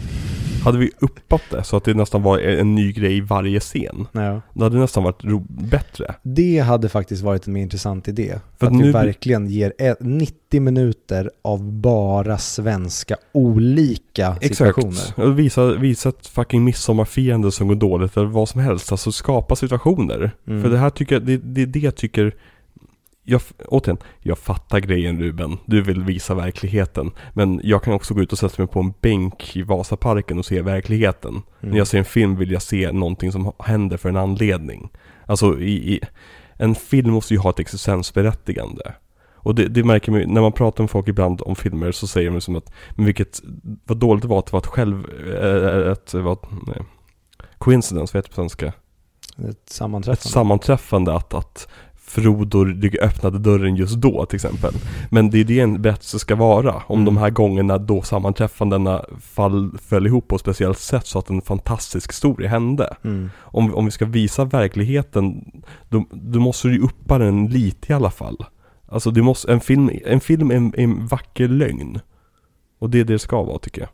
Hade vi uppat det så att det nästan var en, ny grej i varje scen, Ja. då hade det nästan varit bättre. Det hade faktiskt varit en mer intressant idé. För att att vi nu- verkligen ger ett- 90 minuter av bara svenska olika situationer. Och visa, visa ett fucking midsommarfirande som går dåligt eller vad som helst. Alltså skapa situationer. Mm. För det här tycker jag, det, det är det jag tycker jag, återigen, jag fattar grejen Ruben. Du vill visa verkligheten. Men jag kan också gå ut och sätta mig på en bänk i Vasaparken och se verkligheten. Mm. När jag ser en film vill jag se någonting som händer för en anledning. Alltså i, i en film måste ju ha ett existensberättigande. Och det, det märker man ju, när man pratar med folk ibland om filmer så säger de som att, men vilket, vad dåligt det var att det var ett själv, äh, ett, vad, nej, coincidence, vad heter det på svenska? Ett Ett sammanträffande. sammanträffande att, att Frodo öppnade dörren just då till exempel. Men det är det en berättelse ska vara. Om Mm. de här gångerna då sammanträffandena fall, föll ihop på ett speciellt sätt så att en fantastisk historia hände. Mm. Om, om vi ska visa verkligheten, då, då måste du ju uppa den lite i alla fall. Alltså det måste, en film, en film är en, en vacker lögn. Och det är det det ska vara tycker jag.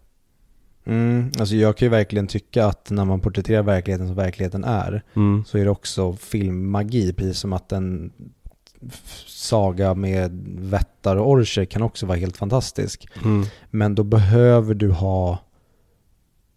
Mm. Alltså jag kan ju verkligen tycka att när man porträtterar verkligheten som verkligheten är Mm. så är det också filmmagi, precis som att en saga med vättar och orcher kan också vara helt fantastisk. Mm. Men då behöver du ha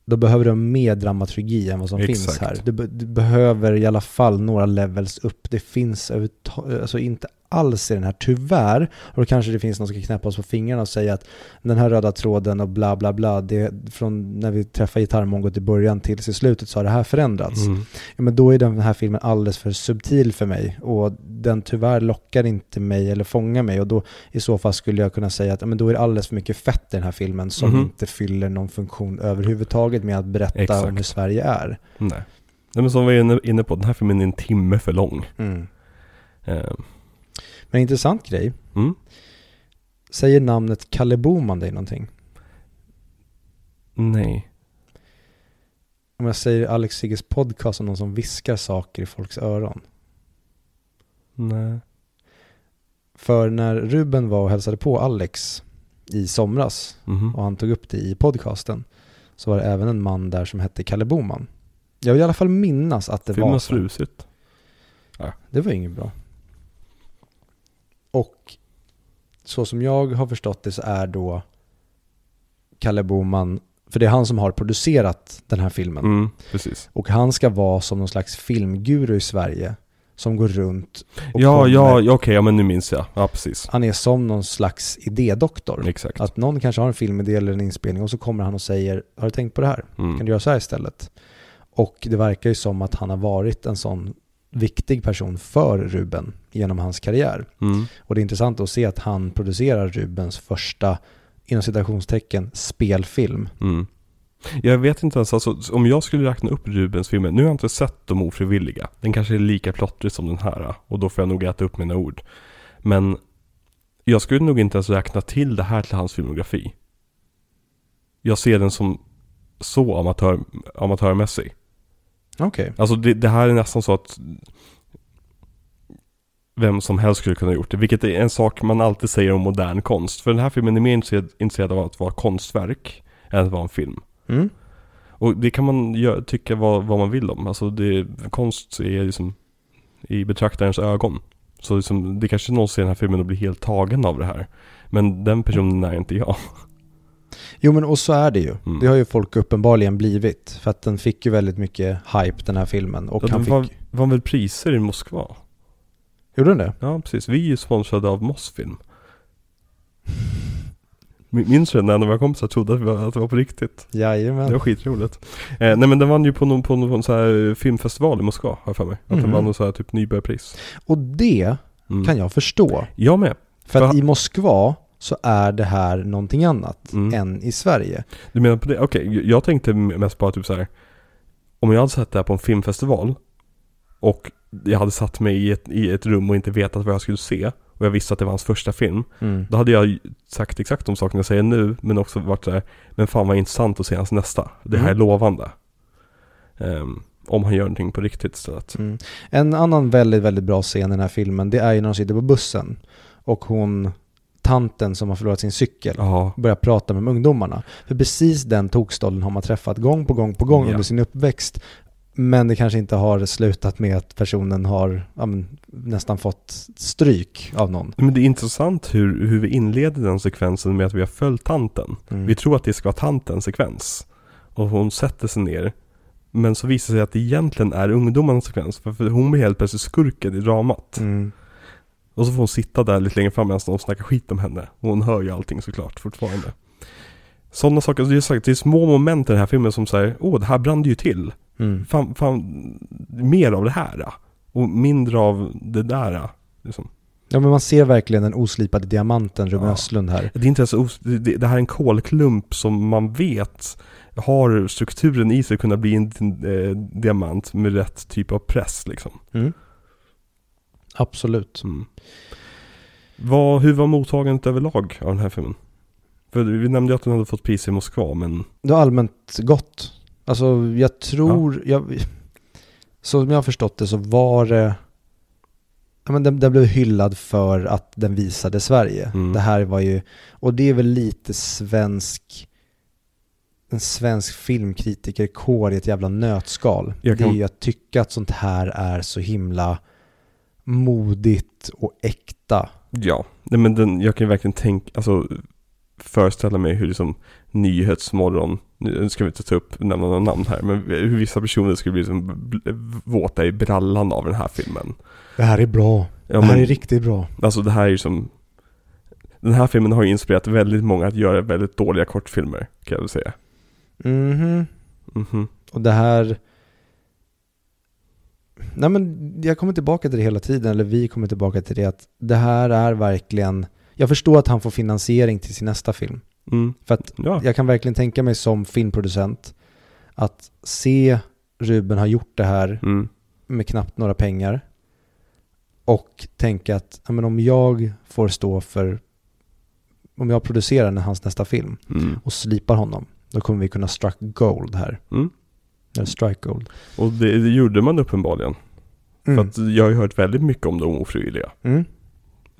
då behöver du ha mer dramaturgi än vad som finns Exakt. här. Du, be- du behöver i alla fall några levels upp. Det finns alltså inte alls i den här, tyvärr. Och då kanske det finns någon som ska knäppa oss på fingrarna och säga att den här röda tråden och bla bla bla, det, från när vi träffade gitarrmongot i början till i slutet så har det här förändrats. Mm. Ja, men då är den här filmen alldeles för subtil för mig och den tyvärr lockar inte mig eller fångar mig och då i så fall skulle jag kunna säga att ja, men då är det alldeles för mycket fett i den här filmen som Mhm. inte fyller någon funktion överhuvudtaget med att berätta Exakt. om hur Sverige är. Nej. Nej men som vi är inne- på, den här filmen är en timme för lång. Eh, Men en intressant grej, mm. säger namnet Kalle Boman dig någonting? Nej. Om jag säger Alex Sigges podcast om någon som viskar saker i folks öron. Nej. För när Ruben var och hälsade på Alex i somras Mhm. och han tog upp det i podcasten så var det även en man där som hette Kalle Boman. Jag vill i alla fall minnas att det Filmen var så. frusit. Det var inget bra. Och så som jag har förstått det så är då Kalle Boman, för det är han som har producerat den här filmen. Mm. Och han ska vara som någon slags filmguru i Sverige som går runt och Ja, kommer- ja, ja, okej, ja men nu minns jag. Ja, precis. Han är som någon slags idédoktor. Exakt. Att någon kanske har en filmidé eller en inspelning och så kommer han och säger Har du tänkt på det här? Kan Mm. du göra så här istället? Och det verkar ju som att han har varit en sån viktig person för Ruben genom hans karriär. Mm. Och det är intressant att se att han producerar Rubens första, inom citationstecken, spelfilm. Mm. Jag vet inte ens, alltså om jag skulle räkna upp Rubens filmer, nu har jag inte sett De ofrivilliga. Den kanske är lika plottrig som den här och då får jag nog äta upp mina ord. Men jag skulle nog inte ens räkna till det här till hans filmografi. Jag ser den som så amatör, amatörmässig. Okej. Alltså det, det här är nästan så att vem som helst skulle kunna ha gjort det. Vilket är en sak man alltid säger om modern konst. För den här filmen är mer intresserad, intresserad av att vara konstverk än att vara en film. Mm. Och det kan man gö- tycka vad, vad man vill om. Alltså det, konst är liksom i betraktarens ögon. Så liksom, det kanske någon ser den här filmen och blir helt tagen av det här. Men den personen är inte jag. [laughs] Jo men och så är det ju. Mm. Det har ju folk uppenbarligen blivit. För att den fick ju väldigt mycket hype den här filmen. Och Ja, han fick... var, vann väl priser i Moskva? Gjorde den det? Ja, precis. Vi är ju sponsrade av Mossfilm. Min- Minns du när en av våra kompisar trodde att, vi var, att det var på riktigt? Det Jajamän. var skitroligt. Eh, nej men den vann ju på någon, på någon så här filmfestival i Moskva, har jag för mig. Att den Mhm. vann någon så här typ nybörjarpris. Och det Mm. kan jag förstå. Jag med. För att För- i Moskva så är det här någonting annat Mm. än i Sverige. Du menar på det? Okej, jag tänkte mest på att typ så här. Om jag hade sett det här på en filmfestival och jag hade satt mig i ett, i ett rum och inte vetat vad jag skulle se och jag visste att det var hans första film. Mm. Då hade jag sagt exakt de sakerna jag säger nu, men också varit såhär, men fan vad intressant att se hans nästa. Det här Mm. är lovande. Ehm, om han gör någonting på riktigt istället. Mm. En annan väldigt, väldigt bra scen i den här filmen, det är ju när de sitter på bussen och hon, tanten som har förlorat sin cykel, Ja, börjar prata med ungdomarna. För precis den tokstollen har man träffat gång på gång på gång Ja. under sin uppväxt. Men det kanske inte har slutat med att personen har ja, men, nästan fått stryk av någon. men det är intressant hur, hur vi inleder den sekvensen med att vi har följt tanten. Mm. Vi tror att det ska vara tantens sekvens. Och hon sätter sig ner. Men så visar det sig att det egentligen är ungdomarnas sekvens. För, hon blir helt plötsligt skurken i dramat. Mm. Och så får hon sitta där lite längre fram medan de snackar skit om henne. Och hon hör ju allting såklart fortfarande. Sådana saker, det är, sagt, det är små moment i den här filmen som säger Åh, det här brann ju till. Mm. Fan, fan, mer av det här. Och mindre av det där. Liksom. Ja men man ser verkligen den oslipade diamanten Ruben Ja. Östlund här. Det är inte ens os- det, det det här är en kolklump som man vet har strukturen i sig att kunna bli en eh, diamant med rätt typ av press liksom. Mm. Absolut. Mm. Vad, hur var mottagandet överlag av den här filmen? För vi nämnde ju att den hade fått pris i Moskva men Det var allmänt gott. Alltså jag tror, jag, så som jag har förstått det så var det, ja men den, den blev hyllad för att den visade Sverige. Mm. Det här var ju, och det är väl lite svensk, en svensk filmkritikerkår i ett jävla nötskal. Jag Det är kan- ju att tycka att sånt här är så himla modigt och äkta. ja. Nej, men den, jag kan ju verkligen tänka, alltså föreställa mig hur liksom Nyhetsmorgon, nu ska vi inte ta upp, nämna några namn här, men hur vissa personer skulle bli liksom våta i brallan av den här filmen. Det här är bra. Ja, det här men- är riktigt bra. Alltså det här är ju som Den här filmen har ju inspirerat väldigt många att göra väldigt dåliga kortfilmer kan jag väl säga Mhm. Mhm Och det här... Nej men jag kommer tillbaka till det hela tiden, eller vi kommer tillbaka till det att det här är verkligen... Jag förstår att han får finansiering till sin nästa film. mm. För att Ja, jag kan verkligen tänka mig som filmproducent att se Ruben ha gjort det här mm. med knappt några pengar och tänka att ja, men om jag får stå för... Om jag producerar hans nästa film Mm. och slipar honom, då kommer vi kunna strike gold här. Mm. Eller strike gold. Och det, det gjorde man uppenbarligen. För Mm. att jag har ju hört väldigt mycket om de ofrivilliga. Mm.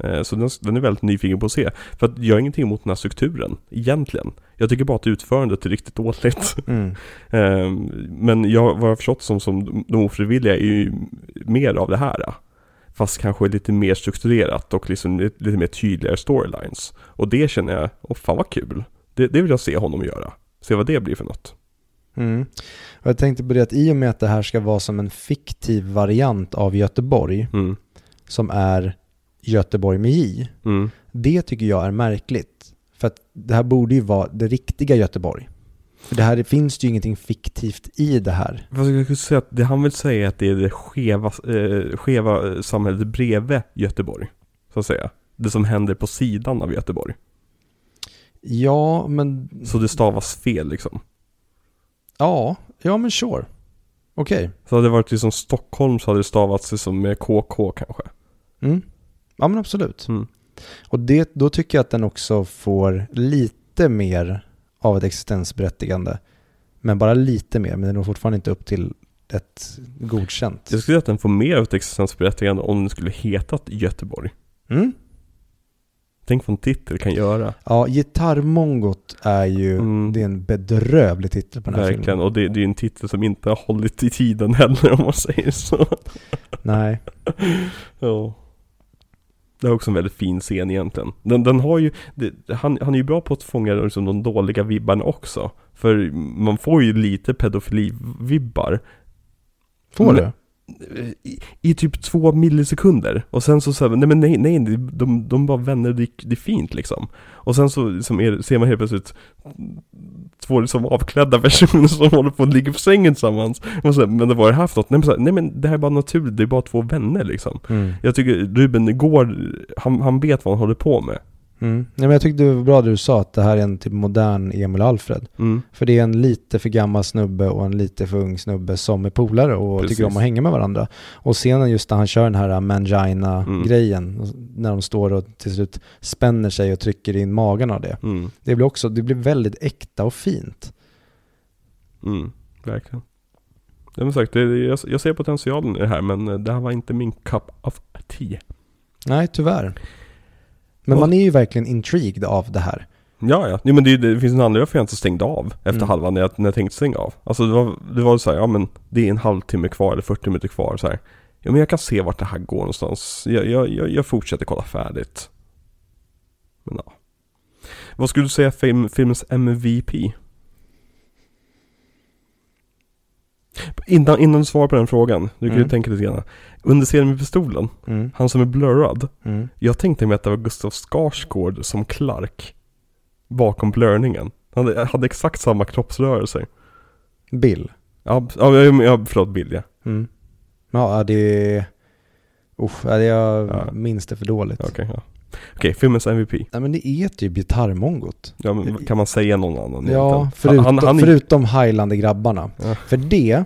Eh, Så den, den är väldigt nyfiken på att se. För att jag har ingenting emot den här strukturen Egentligen. Jag tycker bara att utförandet är riktigt dåligt. [laughs] Mm. [laughs] Eh, Men jag, vad jag har förstått som, som de ofrivilliga är ju mer av det här. Fast kanske lite mer strukturerat och liksom lite, lite mer tydligare storylines. Och det känner jag, åh fan vad kul. Det, det vill jag se honom göra. Se vad det blir för något Mm. Jag tänkte på det att i och med att det här ska vara som en fiktiv variant av Göteborg, mm. som är Göteborg med J, Mm. det tycker jag är märkligt. För att det här borde ju vara det riktiga Göteborg. För det här det finns ju ingenting fiktivt i det här. Fast jag skulle säga att det han vill säga är att det är det skeva, eh, skeva samhället bredvid Göteborg Så att säga Det som händer på sidan av Göteborg Ja, men... Så det stavas fel liksom Ja, ja men sure. Okej. Så hade det varit liksom Stockholm så hade det stavats liksom med KK kanske Mm. Ja men absolut. mm. Och det, då tycker jag att den också får lite mer av ett existensberättigande. Men bara lite mer, men den når fortfarande inte upp till ett godkänt. Jag skulle säga att den får mer av ett existensberättigande om den skulle hetat Göteborg Mm? Tänk vad en titel kan göra Ja, Gitarrmongot är ju, Mm. det är en bedrövlig titel på den här Verkligen, filmen. och det, det är en titel som inte har hållit i tiden heller om man säger så [laughs] Nej. [laughs] Ja Det är också en väldigt fin scen egentligen Den, den har ju, det, han, han är ju bra på att fånga liksom, de dåliga vibbarna också För man får ju lite pedofili-vibbar Får du? I, I typ två millisekunder. Och sen så säger nej men nej, nej, de, de bara vänner, det, det är fint liksom. Och sen så liksom är, ser man helt plötsligt Två liksom avklädda personer [laughs] som håller på att ligga på sängen tillsammans. Och så, Men det var det här för något? Nej men, så nej men det här är bara naturligt, det är bara två vänner liksom. Mm. Jag tycker Ruben går, han, han vet vad han håller på med Mm. Nej, men jag tyckte det var bra det du sa att det här är en typ modern Emil och Alfred. Mm. För det är en lite för gammal snubbe och en lite för ung snubbe som är polare och Precis. tycker om att hänga med varandra. Och scenen just när han kör den här mangina-grejen, när de står och till slut spänner sig och trycker in magen av det. Mm. Det blir också, det blir väldigt äkta och fint. Mm. Verkligen. Det är sagt, det, jag, jag ser potentialen i det här men eh, det här var inte min cup of tea. Nej, tyvärr. Men man är ju verkligen intrigued av det här. Ja, ja. Jo, men det, det finns en anledning varför jag inte stängde av efter Mm. halvan när jag, när jag tänkte stänga av. Alltså det var, det var så här, ja men det är en halvtimme kvar eller 40 minuter kvar så här. Ja men jag kan se vart det här går någonstans. Jag, jag, jag, jag fortsätter kolla färdigt. Men ja. Vad skulle du säga film, filmens MVP? Innan, innan du svarar på den frågan, du kan ju Mm. tänka lite grann. Under scenen med pistolen, Mm. han som är blurrad. Mm. Jag tänkte mig att det var Gustav Skarsgård som Clark bakom blurningen. Han hade, hade exakt samma kroppsrörelser. Bill. Ja, ja, ja, förlåt Bill ja. Mm. Ja, det är... Usch, jag Ja. minns det för dåligt. Okej, ja. Okej, filmens MVP. Nej men det är typ gitarrmongot. Ja, men kan man säga någon annan Ja, förutom, han, han, är- förutom Highlander-grabbarna. Ja. För det,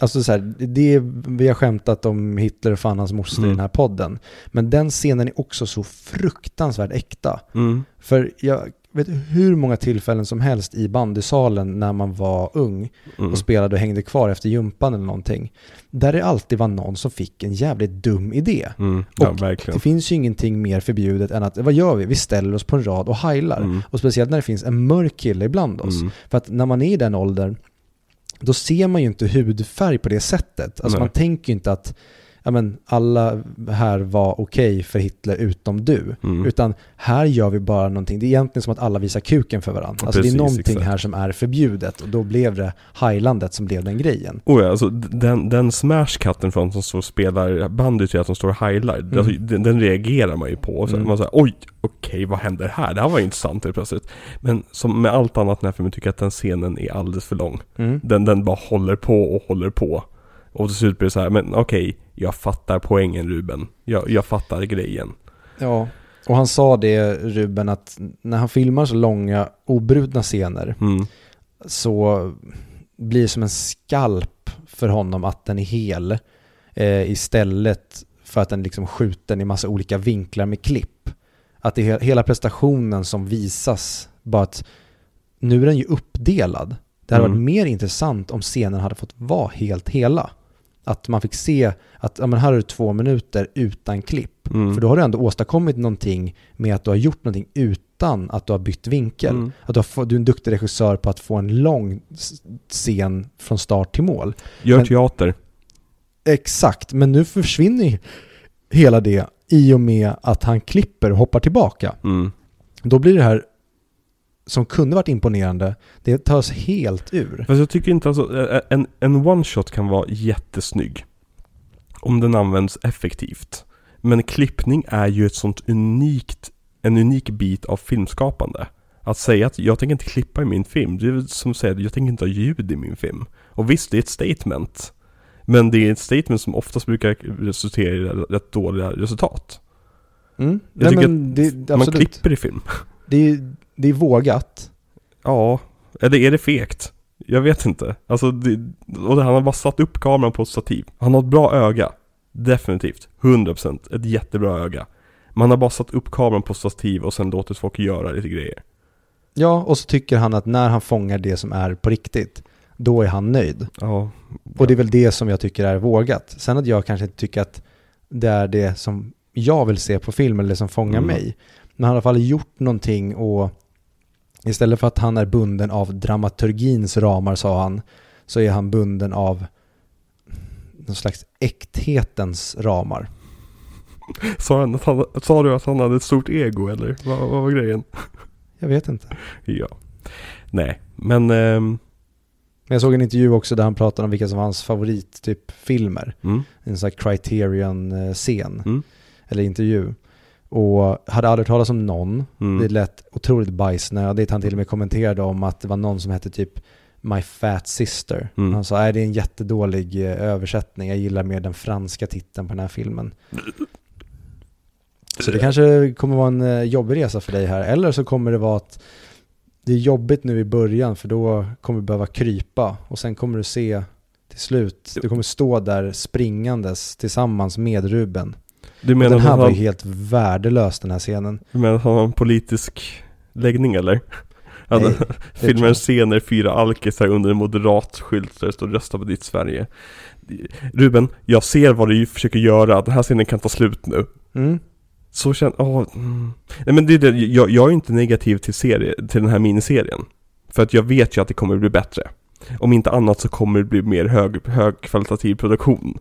alltså så här, det, vi har skämtat om Hitler och fan hans moster i Mm. den här podden. Men den scenen är också så fruktansvärt äkta. Mm, För jag vet hur många tillfällen som helst i bandysalen när man var ung mm, och spelade och hängde kvar efter gympan eller någonting. Där det alltid var någon som fick en jävligt dum idé. mm, ja, Och verkligen. Det finns ju ingenting mer förbjudet än att, vad gör vi? Vi ställer oss på en rad och heilar. Mm, Och speciellt när det finns en mörk kille ibland oss. mm, För att när man är i den åldern, då ser man ju inte hudfärg på det sättet. Alltså Nej. man tänker ju inte att ja, men, alla här var okej för Hitler utom du. mm. Utan här gör vi bara någonting. Det är egentligen som att alla visar kuken för varandra. Ja, Alltså det är precis, någonting exakt. här som är förbjudet. Och då blev det heilandet som blev den grejen. Oh ja, alltså den, den smashcutten från som står spelar bandy till att de står heilar, Mm. alltså, den, den reagerar man ju på. Så Mm. Man säger oj, okej vad händer här? Det här var intressant helt plötsligt. Men som med allt annat i den här filmen tycker jag att den scenen är alldeles för lång. Mm. Den, den bara håller på och håller på. Och till slut blir det så här, men okej, jag fattar poängen Ruben. Jag, jag fattar grejen. Ja, och han sa det Ruben att när han filmar så långa obrutna scener Mm, så blir det som en skalp för honom att den är hel eh, istället för att den liksom skjuten i massa olika vinklar med klipp. Att det är he- hela prestationen som visas, bara att nu är den ju uppdelad. Det hade Mm. varit mer intressant om scenen hade fått vara helt hela. Att man fick se att ja, men här har du två minuter utan klipp. mm, För då har du ändå åstadkommit någonting med att du har gjort någonting utan att du har bytt vinkel. Mm. Att du, har du är en duktig regissör på att få en lång scen från start till mål. Gör Men- teater. Exakt, men nu försvinner hela det i och med att han klipper och hoppar tillbaka. Mm. Då blir det här som kunde varit imponerande, det tas helt ur. Fast jag tycker inte alltså, en, en one shot kan vara jättesnygg. Om den används effektivt. Men klippning är ju ett sånt unikt, en unik bit av filmskapande. Att säga att jag tänker inte klippa i min film, det är som att säga att jag tänker inte ha ljud i min film. Och visst, det är ett statement. Men det är ett statement som oftast brukar resultera i rätt dåliga resultat. Mm. Jag Nej, tycker men det, Man klipper i film. Det, är, det är vågat. Ja, eller är det fegt? Jag vet inte. Alltså, det, och det, han har bara satt upp kameran på ett stativ. Han har ett bra öga. Definitivt. 100%. Ett jättebra öga. Man har bara satt upp kameran på stativ och sen låtit folk göra lite grejer. Ja, och så tycker han att när han fångar det som är på riktigt, då är han nöjd. Ja. Och det är väl det som jag tycker är vågat. Sen att jag kanske inte tycker att det är det som jag vill se på film eller det som fångar Mm. mig. Men han har i alla fall gjort någonting och istället för att han är bunden av dramaturgins ramar sa han, så är han bunden av någon slags äkthetens ramar. [laughs] Sa, han han, sa du att han hade ett stort ego eller? Vad, vad var grejen? [laughs] Jag vet inte. Ja. Nej, men... ehm, Men jag såg en intervju också där han pratade om vilka som var hans favorit typ filmer. mm, En sån här Criterion-scen. Mm. Eller intervju. Och hade aldrig talat om någon. mm, Det lät otroligt bajsnödigt. Han till och med kommenterade om att det var någon som hette typ My Fat Sister. Mm. Han sa att det är en jättedålig eh, översättning. Jag gillar mer den franska titeln på den här filmen. Så det kanske kommer vara en eh, jobbig resa för dig här. Eller så kommer det vara att det är jobbigt nu i början för då kommer du behöva krypa och sen kommer du se till slut, du kommer stå där springandes tillsammans med Ruben. Du menar den här var ju helt värdelös den här scenen. du menar att han har en politisk läggning eller? Nej, filmar tror en jag. scen där fyra alkisar under en moderat skylt där det står rösta på ditt Sverige. Ruben, jag ser vad du försöker göra, den här scenen kan ta slut nu. Mm. Så känner, åh, mm. Nej men det det, jag, jag är inte negativ till, serie, till den här miniserien. För att jag vet ju att det kommer bli bättre. Om inte annat så kommer det bli mer hög, högkvalitativ produktion.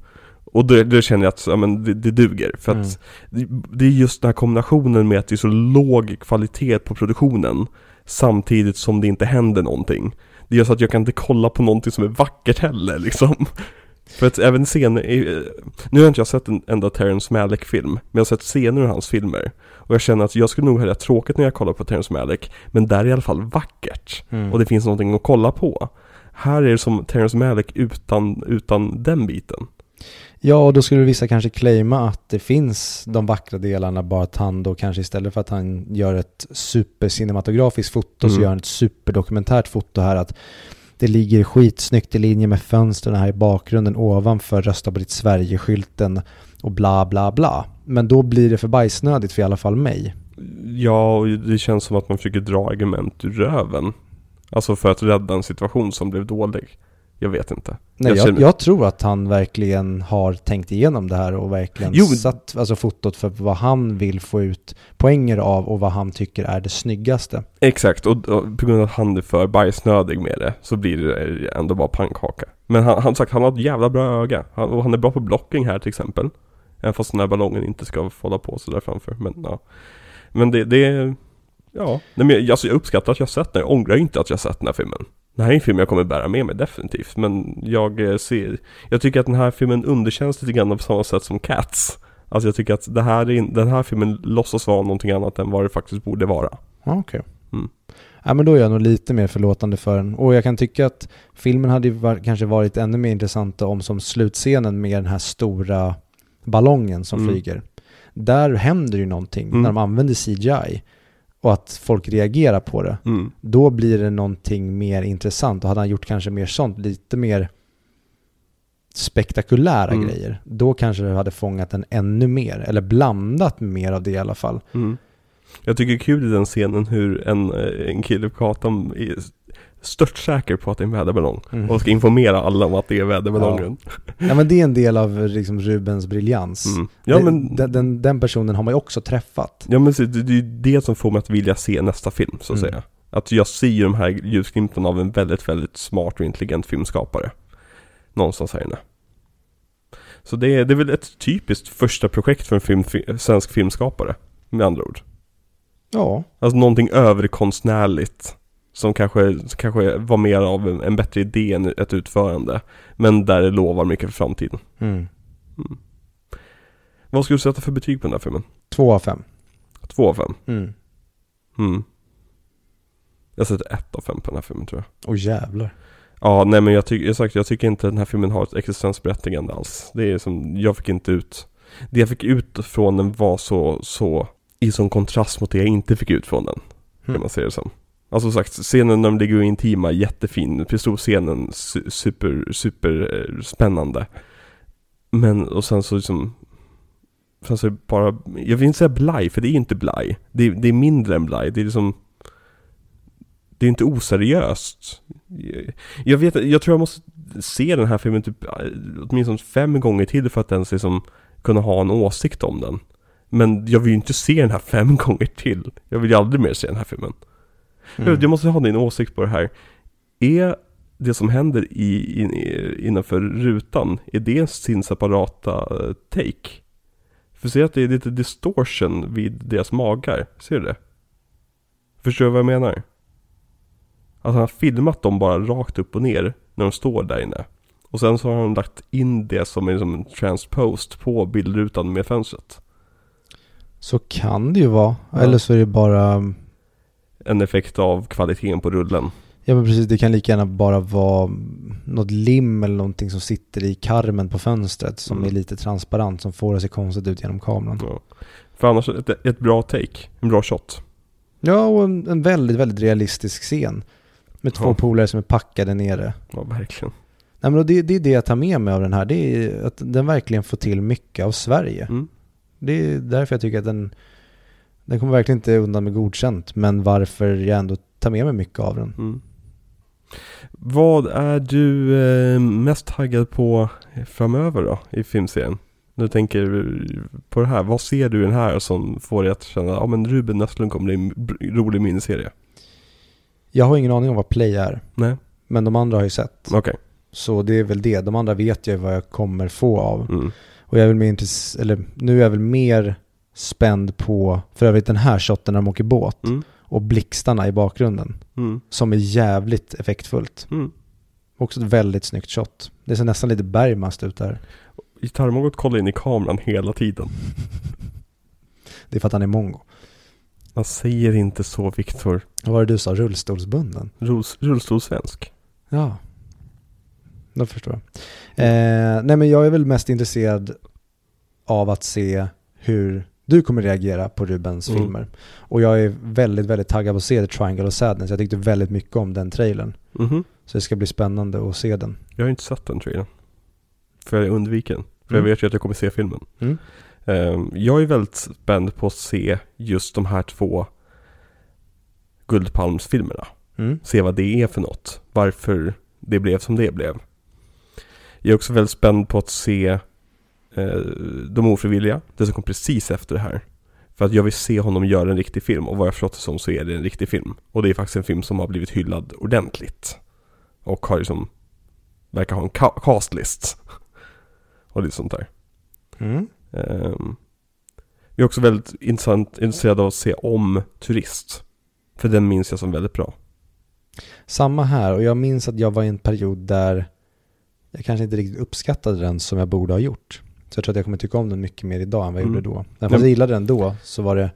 Och då, då känner jag att ja, men det, det duger. För att det, det är just den här kombinationen med att det är så låg kvalitet på produktionen. Samtidigt som det inte händer någonting. Det gör så att jag kan inte kolla på någonting som är vackert heller liksom. [laughs] För att även scener, nu har inte jag sett en enda Terrence Malick-film, men jag har sett scener ur hans filmer. Och jag känner att jag skulle nog ha rätt tråkigt när jag kollar på Terrence Malick, men där är det i alla fall vackert. Mm. Och det finns någonting att kolla på. Här är det som Terrence Malick utan, utan den biten. Ja, och då skulle vissa kanske claima att det finns de vackra delarna, bara att han då kanske istället för att han gör ett supercinematografiskt foto så Mm. gör han ett superdokumentärt foto här att det ligger skitsnyggt i linje med fönstren här i bakgrunden ovanför rösta på ditt Sverige-skylten och bla bla bla. Men då blir det för bajsnödigt för i alla fall mig. Ja, och det känns som att man försöker dra argument ur röven. Alltså för att rädda en situation som blev dålig. Jag vet inte. Nej, Jag jag, jag, tror att han verkligen har tänkt igenom det här och verkligen Jo. satt alltså, fotot för vad han vill få ut poänger av och vad han tycker är det snyggaste. Exakt, och, och på grund av att han är för bajsnödig med det så blir det ändå bara pannkaka. Men han, han sagt, han har ett jävla bra öga. Han, och han är bra på blocking här till exempel. Även fast den här ballongen inte ska få hålla på så där framför. Men ja. Men det, det är... Ja, nej, men jag, alltså, jag uppskattar att jag sett den. Jag ångrar inte att jag sett den här filmen. Det här är en film jag kommer bära med mig definitivt. Men jag eh, ser... Jag tycker att den här filmen underkänns lite grann på samma sätt som Cats. Alltså jag tycker att det här är, den här filmen låtsas vara någonting annat än vad det faktiskt borde vara. Ja, Okej. Mm. Ja, men då är jag nog lite mer förlåtande för den. Och jag kan tycka att filmen hade var, kanske varit ännu mer intressant om som slutscenen med den här stora ballongen som Mm. flyger. Där händer ju någonting Mm. när de använder CGI och att folk reagerar på det. Mm. Då blir det någonting mer intressant och hade han gjort kanske mer sånt, lite mer spektakulära Mm. grejer, då kanske det hade fångat den ännu mer, eller blandat mer av det i alla fall. Mm. Jag tycker det är kul i den scenen hur en, eh, en kille på gatan störtsäker på att det är en väderballong. Mm. Och ska informera alla om att det är väderballongen. [laughs] Ja men det är en del av liksom Rubens briljans. Mm. Ja, Det- men, den, den, den personen har man ju också träffat. ja men det, det är det som får mig att vilja se nästa film så att Mm. säga. Att jag ser ju de här ljusglimtarna av en väldigt, väldigt smart och intelligent filmskapare. Någonstans här inne. Så det är, det är väl ett typiskt första projekt för en film, fi- svensk filmskapare. Med andra ord. Ja, Alltså någonting överkonstnärligt. Som kanske, kanske var mer av en, en bättre idé än ett utförande. Men där det lovar mycket för framtiden. mm. Vad skulle du sätta för betyg på den här filmen? två av fem. Två av fem? Mm. Mm. Jag sätter ett av fem på den här filmen tror jag. Och jävlar. Ja, nej men jag tycker, jag, sagt, jag tycker inte den här filmen har ett existensberättigande alls. Det är som, jag fick inte ut, det jag fick ut från den var så, så, i sån kontrast mot det jag inte fick ut från den. Kan Mm. man säga det som. Alltså som sagt, scenen när de ligger intima, jättefin. Pistolscenen, su- super-super-spännande. Eh, Men, och sen så liksom Sen så är det bara, jag vill inte säga blaj, för det är ju inte blaj. Det är, det är mindre än blaj, det är liksom Det är inte oseriöst. Jag vet jag tror jag måste se den här filmen typ eh, åtminstone fem gånger till för att ens liksom kunna ha en åsikt om den. Men jag vill ju inte se den här fem [laughs] gånger till. Jag vill ju aldrig mer se den här filmen. Mm. Jag, måste ha din åsikt på det här. Är det som händer i, in, i, innanför rutan, är det sin separata eh, take? För ser att det är lite distortion vid deras magar, ser du det? Förstår du vad jag menar? Att han har filmat dem bara rakt upp och ner när de står där inne. Och sen så har han lagt in det som är som en transpost på bildrutan med fönstret. Så kan det ju vara. Ja. Eller så är det bara, En effekt av kvaliteten på rullen. ja men precis, det kan lika gärna bara vara något lim eller någonting som sitter i karmen på fönstret som Mm. är lite transparent som får det att se konstigt ut genom kameran. Ja. För annars, ett, ett bra take, en bra shot. Ja, och en, en väldigt, väldigt realistisk scen. Med två Ja. polare som är packade nere. Ja, verkligen. Nej, men det, det är det jag tar med mig av den här. Det är att den verkligen får till mycket av Sverige. Mm. Det är därför jag tycker att den, den kommer verkligen inte undan med godkänt. Men varför jag ändå tar med mig mycket av den. Mm. Vad är du eh, mest taggad på framöver då i filmserien? Du tänker på det här, vad ser du i den här som får dig att känna, ja men Ruben Östlund kommer bli en rolig miniserie? Jag har ingen aning om vad Play är. Nej, Men de andra har ju sett. okej. Så det är väl det. De andra vet jag vad jag kommer få av. Mm. Och jag är väl mer intress- eller nu är jag väl mer spänd på, för övrigt den här shotten när de åker båt. Mm. Och blixtarna i bakgrunden. Mm. Som är jävligt effektfullt. Mm. Också ett väldigt snyggt shot. Det ser nästan lite Bergmast ut där. Gitarrmongot kollar in i kameran hela tiden. [laughs] Det är för att han är mongo. Man säger inte så Viktor. Vad var det du sa? Rullstolsbunden? Rull- Rullstolsvensk. Ja. Då förstår jag. Eh, nej men jag är väl mest intresserad av att se hur du kommer reagera på Rubens Mm. filmer. Och jag är väldigt, väldigt taggad på att se The Triangle of Sadness. Jag tyckte väldigt mycket om den trailern. Mhm. Så det ska bli spännande att se den. Jag har inte sett den trailern. För jag undviker den. För jag Mm. vet ju att jag kommer se filmen. Mm. Ehm, jag är väldigt spänd på att se just de här två Guldpalmsfilmerna. Mm. Se vad det är för något. Varför det blev som det blev. Jag är också väldigt spänd på att se eh, De ofrivilliga. Det som kom precis efter det här. För att jag vill se honom göra en riktig film. Och vad jag förstått det som så är det en riktig film. Och det är faktiskt en film som har blivit hyllad ordentligt. Och har liksom Verkar ha en ca- castlist. [laughs] Och lite sånt där. Mm. Um, jag är också väldigt intressant, intresserad av att se om Turist. För den minns jag som väldigt bra. Samma här och jag minns att jag var i en period där jag kanske inte riktigt uppskattade den som jag borde ha gjort. Så jag tror att jag kommer tycka om den mycket mer idag än vad jag Mm. gjorde då. Fast jag gillade den då så var det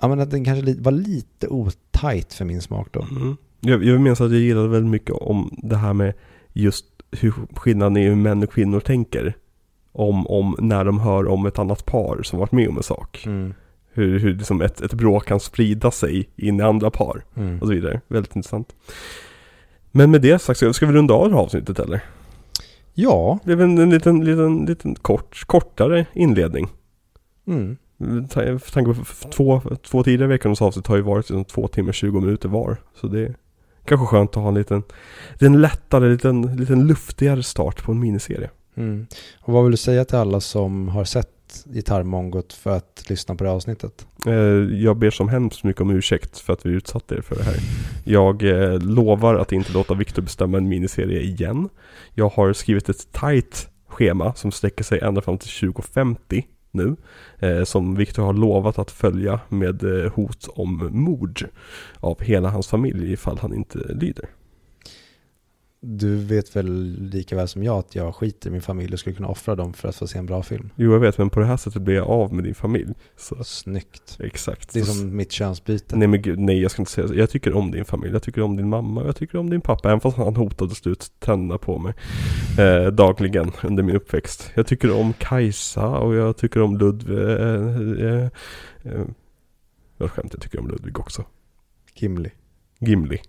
Ja men att den kanske var lite otajt för min smak då. Mm. Jag, jag minns att jag gillade väldigt mycket om det här med just hur skillnaden är hur män och kvinnor tänker. Om, om när de hör om ett annat par som varit med om en sak. Mm. Hur, hur liksom ett, ett bråk kan sprida sig in i andra par Mm. och så vidare. Väldigt intressant. Men med det sagt ska vi runda av det här avsnittet eller? Ja, Det är väl en liten, liten, liten kort, kortare inledning. mm. För tanke på två, två tidigare veckans avsnitt har ju varit liksom två timmar 20 minuter var. Så det är kanske skönt att ha en liten, liten lättare, liten, liten luftigare start på en miniserie. Mm. Och vad vill du säga till alla som har sett Gitarrmongot för att lyssna på det här avsnittet? Eh, jag ber som hemskt mycket om ursäkt för att vi utsatte er för det här. Jag eh, lovar att inte låta Viktor bestämma en miniserie igen. Jag har skrivit ett tight schema som sträcker sig ända fram till 2050 nu. Eh, som Viktor har lovat att följa med eh, hot om mord av hela hans familj ifall han inte lyder. Du vet väl lika väl som jag att jag skiter i min familj och skulle kunna offra dem för att få se en bra film. Jo jag vet men på det här sättet blir jag av med din familj. Så Snyggt. exakt. Det är som mitt könsbyte. Nej men gud, nej jag ska inte säga så. Jag tycker om din familj, jag tycker om din mamma, jag tycker om din pappa. Även fast han hotade slut tänderna på mig eh, dagligen under min uppväxt. Jag tycker om Kajsa och jag tycker om Ludvig. Eh, eh, eh, jag skämt, jag tycker om Ludvig också. Gimli. Gimli.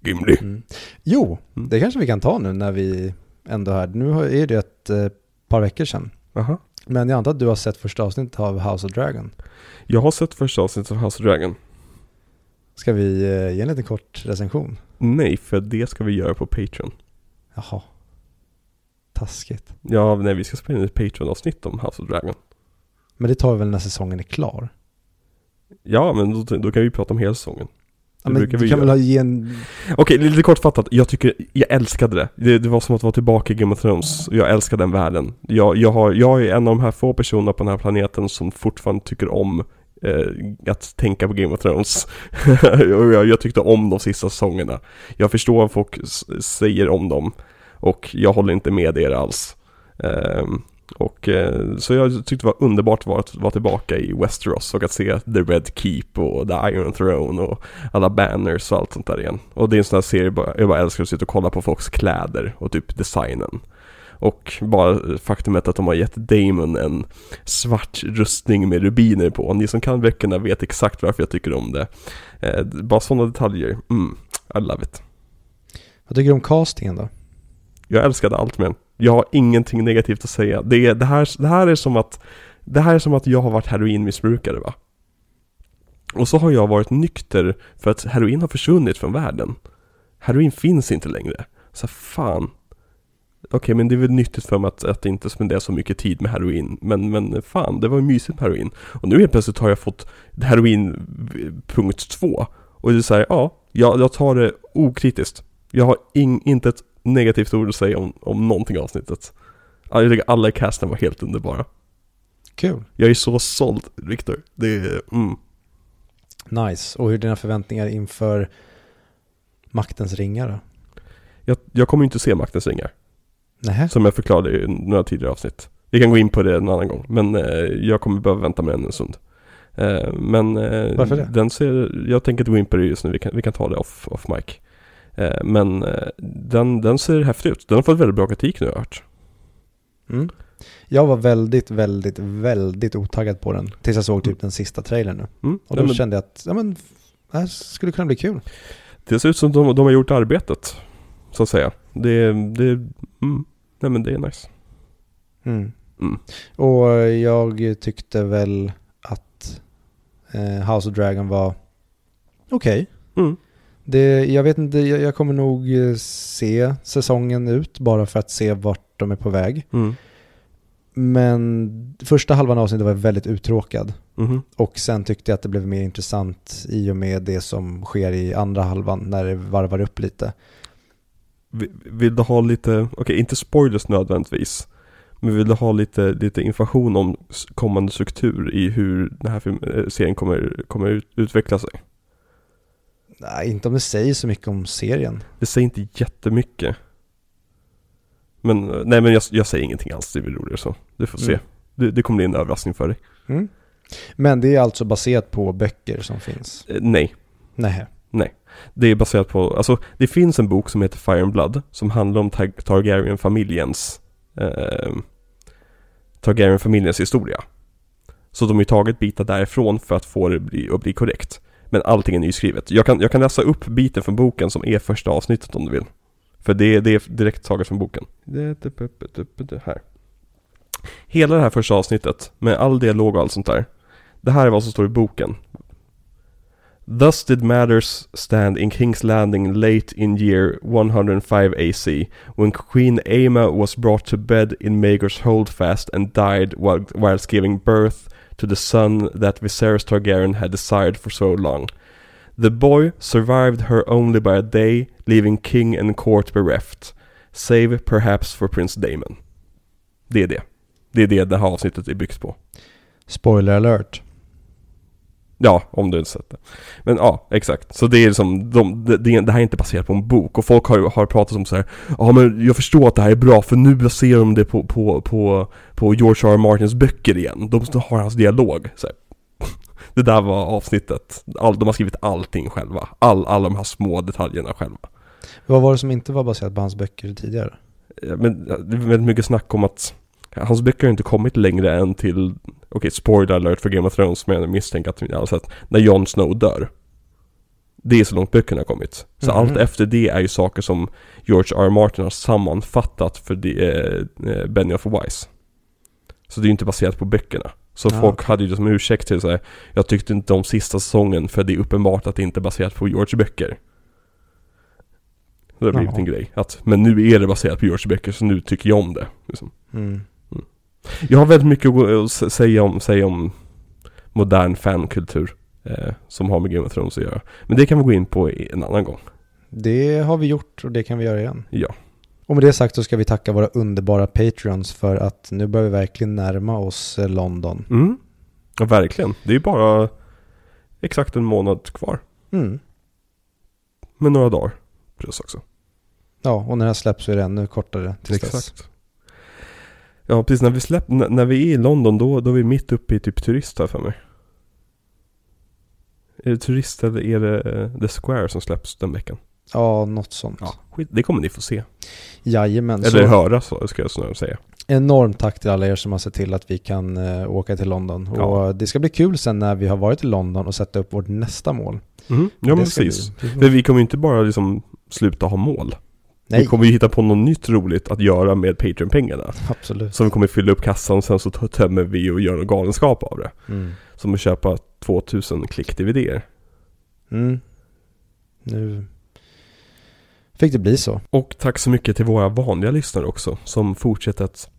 Gimli. Mm. Jo, Mm. det kanske vi kan ta nu när vi ändå är här. Nu är det ett eh, par veckor sedan. Aha. Men jag antar att du har sett första avsnittet av House of Dragon. Jag har sett första avsnittet av House of Dragon. Ska vi eh, ge en liten kort recension? Nej, för det ska vi göra på Patreon. Jaha. Taskigt. Ja, nej vi ska spela in ett Patreon-avsnitt om House of Dragon. Men det tar vi väl när säsongen är klar? Ja, men då, då kan vi prata om hela säsongen. Ja, men brukar vi kan göra. väl ha ge en... Okej, lite kortfattat. Jag tycker, jag älskade det. det. Det var som att vara tillbaka i Game of Thrones. Jag älskar den världen. Jag, jag, har, jag är en av de här få personerna på den här planeten som fortfarande tycker om eh, att tänka på Game of Thrones. [laughs] Jag, jag tyckte om de sista säsongerna. Jag förstår vad folk säger om dem. Och jag håller inte med er alls. Ehm, och eh, så jag tyckte det var underbart att vara, tillbaka i Westeros och att se The Red Keep och The Iron Throne och alla banners och allt sånt där igen. Och det är en sån här serie jag bara älskar att sitta och kolla på folks kläder och typ designen. Och bara faktumet att de har gett Damon en svart rustning med rubiner på. Ni som kan böckerna vet exakt varför jag tycker om det. Eh, bara sådana detaljer, mm, I love it. Vad tycker du om castingen då? Jag älskade allt med den. Jag har ingenting negativt att säga. Det, det, här, det här är som att Det här är som att jag har varit heroinmissbrukare va? Och så har jag varit nykter för att heroin har försvunnit från världen. Heroin finns inte längre. Så fan. Okej, okay, men det är väl nyttigt för mig att, att inte spendera så mycket tid med heroin. Men, men fan, det var ju mysigt med heroin. Och nu helt plötsligt har jag fått heroin punkt två. Och det är såhär, ja, jag, jag tar det okritiskt. Jag har in, inte ett negativt ord att säga om, om någonting i avsnittet. Jag tycker alla i casten var helt underbara. Kul. Jag är så såld, Viktor. Det är, mm. Nice. Och hur är dina förväntningar inför Maktens ringar då? Jag, jag kommer inte se Maktens ringar. Nähä? Som jag förklarade i några tidigare avsnitt. Vi kan gå in på det en annan gång. Men eh, jag kommer behöva vänta med den en stund. Eh, men eh, Varför det? Den ser, jag tänker inte gå in på det just nu. Vi kan, vi kan ta det off, off mic. Eh, men eh, den, den ser häftig ut. Den har fått väldigt bra kritik nu har jag hört. Mm. Jag var väldigt, väldigt, väldigt otaggad på den. Tills jag såg typ Mm. den sista trailern nu. Mm. Och då Ja, men kände jag att, ja men, det här skulle kunna bli kul. det ser ut som de, de har gjort arbetet. Så att säga. Det, det, mm. Nej men det är nice. Mm. Mm. Och jag tyckte väl att eh, House of Dragon var okej. Mm. Det, jag vet inte, jag, jag kommer nog eh, se säsongen ut bara för att se vart de är på väg. Mm. Men första halvan av avsnittet var jag väldigt uttråkad. Mhm. Och sen tyckte jag att det blev mer intressant i och med det som sker i andra halvan när det varvar upp lite. Vi- Vill du ha lite, okej inte spoilers nödvändigtvis Men vill du ha lite, lite information om kommande struktur i hur den här film, eh, serien kommer, kommer ut, utveckla sig? Nej, inte om det säger så mycket om serien. Det säger inte jättemycket Men, nej men jag, jag säger ingenting alls, det blir roligare så Du får se Mm. det, det kommer bli en överraskning för dig Mm. Men det är alltså baserat på böcker som finns? eh, Nej, Nej. det är baserat på, alltså det finns en bok som heter Fire and Blood Som handlar om Tar- Targaryen-familjens eh, Targaryen-familjens historia Så de har ju tagit bitar därifrån för att få det bli, att bli korrekt Men allting är nyskrivet. Jag kan, jag kan läsa upp biten från boken som är första avsnittet om du vill. För det, det är direkt taget från boken. Det- det- det- Här. Hela det här första avsnittet med all dialog och allt sånt där Det här är vad som står i boken. Thus did matters stand in King's Landing late in year 105 AC, when Queen Aema was brought to bed in Maegor's holdfast and died whilst giving birth to the son that Viserys Targaryen had desired for so long. The boy survived her only by a day, leaving king and court bereft, save perhaps for Prince Damon." Det är det. Det är det det här avsnittet är byggt på. Spoiler alert. Ja, om du inte sett det. Men ja, exakt. Så det är liksom, de, det, det här är inte baserat på en bok. Och folk har, har pratat om så här, ja men jag förstår att det här är bra för nu baserar de det på, på, på, på George R. R. Martins böcker igen. De har hans dialog. Så här. [laughs] Det där var avsnittet. All, de har skrivit allting själva. All, alla de här små detaljerna själva. Vad var det som inte var baserat på hans böcker tidigare? Men det är väldigt mycket snack om att Hans böcker har inte kommit längre än till Okej, spoiler alert för Game of Thrones Men jag misstänker att ni har sett När Jon Snow dör Det är så långt böckerna har kommit Så Mhm. allt efter det är ju saker som George R. R. Martin har sammanfattat för det, eh, eh, Benioff och Weiss Så det är ju inte baserat på böckerna Så Ah, folk okej. hade ju det som ursäkt till sig Jag tyckte inte om sista säsongen för det är uppenbart att det inte är baserat på George böcker Det har blivit en grej att, Men nu är det baserat på George böcker så nu tycker jag om det liksom. Mm. Jag har väldigt mycket att säga om, säga om modern fankultur eh, som har med Game of Thrones att göra. Men det kan vi gå in på en annan gång. Det har vi gjort och det kan vi göra igen. Ja. Och med det sagt så ska vi tacka våra underbara Patreons för att nu börjar vi verkligen närma oss eh, London. Mm. ja, verkligen. Det är ju bara exakt en månad kvar. Mm. Med några dagar plus också. Ja, och när det här släpps så är det ännu kortare tills dess. Ja, precis. När vi, släpp, när vi är i London då, då är vi mitt uppe i typ turist här för mig. Är det turist eller är det eh, The Square som släpps den veckan? Ja, något sånt. Ja, skit, det kommer ni få se. Jajamän. Eller så höra så ska jag snarare säga. enormt tack till alla er som har sett till att vi kan eh, åka till London. Ja. Och det ska bli kul sen när vi har varit i London och sätta upp vårt nästa mål. Mm. Ja men precis. bli- För vi kommer ju inte bara liksom sluta ha mål. Nej, Vi kommer ju hitta på något nytt roligt att göra med Patreon-pengarna. absolut. Som kommer fylla upp kassan och sen så tömmer vi och gör en galenskap av det. Mm. Som att köpa 2000 klick-DVD-er. Mm. Nu fick det bli så. Och tack så mycket till våra vanliga lyssnare också. Som fortsätter att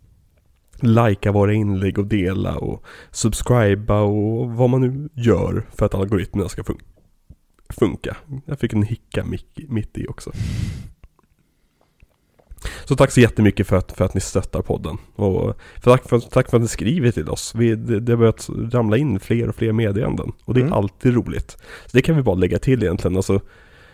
likea våra inlägg och dela och subscriba och vad man nu gör för att algoritmerna ska fun- funka. Jag fick en hicka mitt i också. Så tack så jättemycket för att, för att ni stöttar podden. Och för tack, för, tack för att ni skriver till oss. Vi, det, det har börjat ramla in fler och fler meddelanden. Och det är Mm. alltid roligt. Så det kan vi bara lägga till egentligen. Alltså,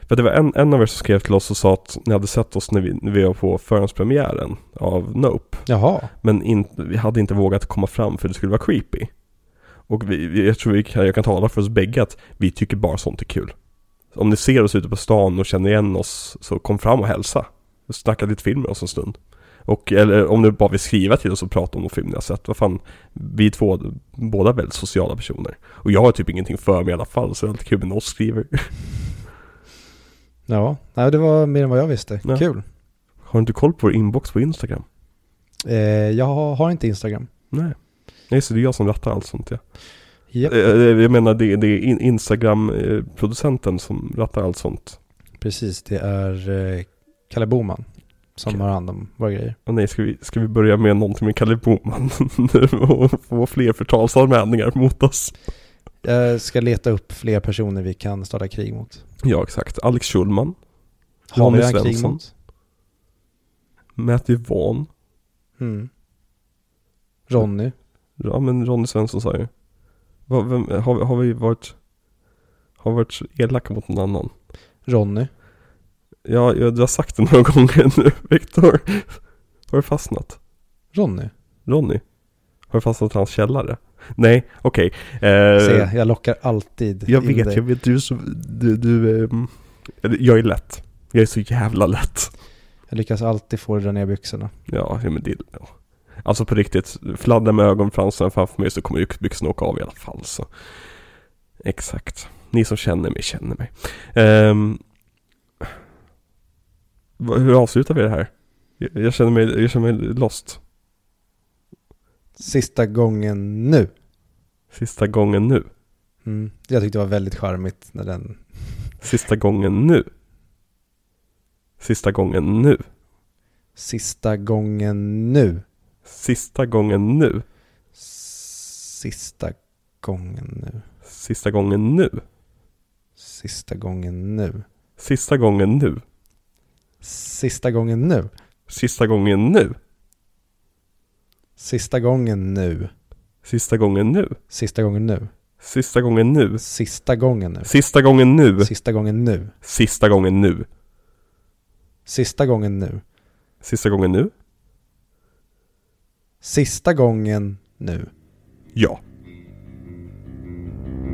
för det var en, en av er som skrev till oss och sa att ni hade sett oss när vi, när vi var på förhandspremiären av Nope. Jaha. Men in, vi hade inte vågat komma fram för det skulle vara creepy. Och vi, jag tror vi kan, jag kan tala för oss bägge att vi tycker bara sånt är kul. Om ni ser oss ute på stan och känner igen oss så kom fram och hälsa. Snacka lite film med oss en stund. Och eller om du bara vill skriva till oss och prata om någon film ni har sett. Vad fan, vi är två, båda väldigt sociala personer. Och jag har typ ingenting för mig i alla fall så det är alltid kul när någon skriver. Ja, nej, det var mer än vad jag visste. Ja. Kul. Har du inte koll på vår inbox på Instagram? Eh, jag har, inte Instagram. Nej. Nej, så det är jag som rattar allt sånt ja. Japp, Eh, Jag menar det, det är in- Instagram-producenten som rattar allt sånt. precis. Det är eh, Kalle Boman som Okej. har hand om våra grejer. Och nej, ska vi, ska vi börja med någonting med Kalle Boman [laughs] och få fler förtalsanmälningar mot oss? Jag ska leta upp fler personer vi kan starta krig mot. Ja, exakt. Alex Schulman, Har Ronny vi redan krig mot? Matthew Vaughn. Mm. Ronny. Ja, men Ronny Svensson sa ju. Vem, har, har vi varit har varit elaka mot någon annan? Ronny. Ja, jag, har sagt det några [laughs] gånger nu, Viktor. Har du fastnat? Ronny. Ronny? Har du fastnat i hans källare? Nej, okej. Eh, Se, jag lockar alltid Jag in vet, dig. jag vet. Du är så, du, du, eller, jag är lätt. Jag är så jävla lätt. Jag lyckas alltid få dra ner byxorna. Ja, men det, ja. Alltså på riktigt, fladdra med ögonfransarna framför mig så kommer ju byxorna åka av i alla fall så. Exakt. Ni som känner mig känner mig. Vad- hur avslutar vi det här? Jag, känner mig, jag känner mig lost. Sista gången nu. Sista gången nu. Mm. Jag tyckte det var väldigt charmigt när den... Sista gången nu. Sista gången nu. Sista gången nu. Sista gången nu. Sista gången nu. Sista gången nu. Sista gången nu. Sista gången nu. Sista gången nu. Sista gången nu. Sista gången nu. Sista gången nu. Sista gången nu. Sista gången nu. Sista gången nu. Sista gången nu. Sista gången nu. Sista gången nu. Sista gången nu. Sista gången nu. Sista gången nu. Ja.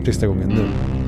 Sista gången nu.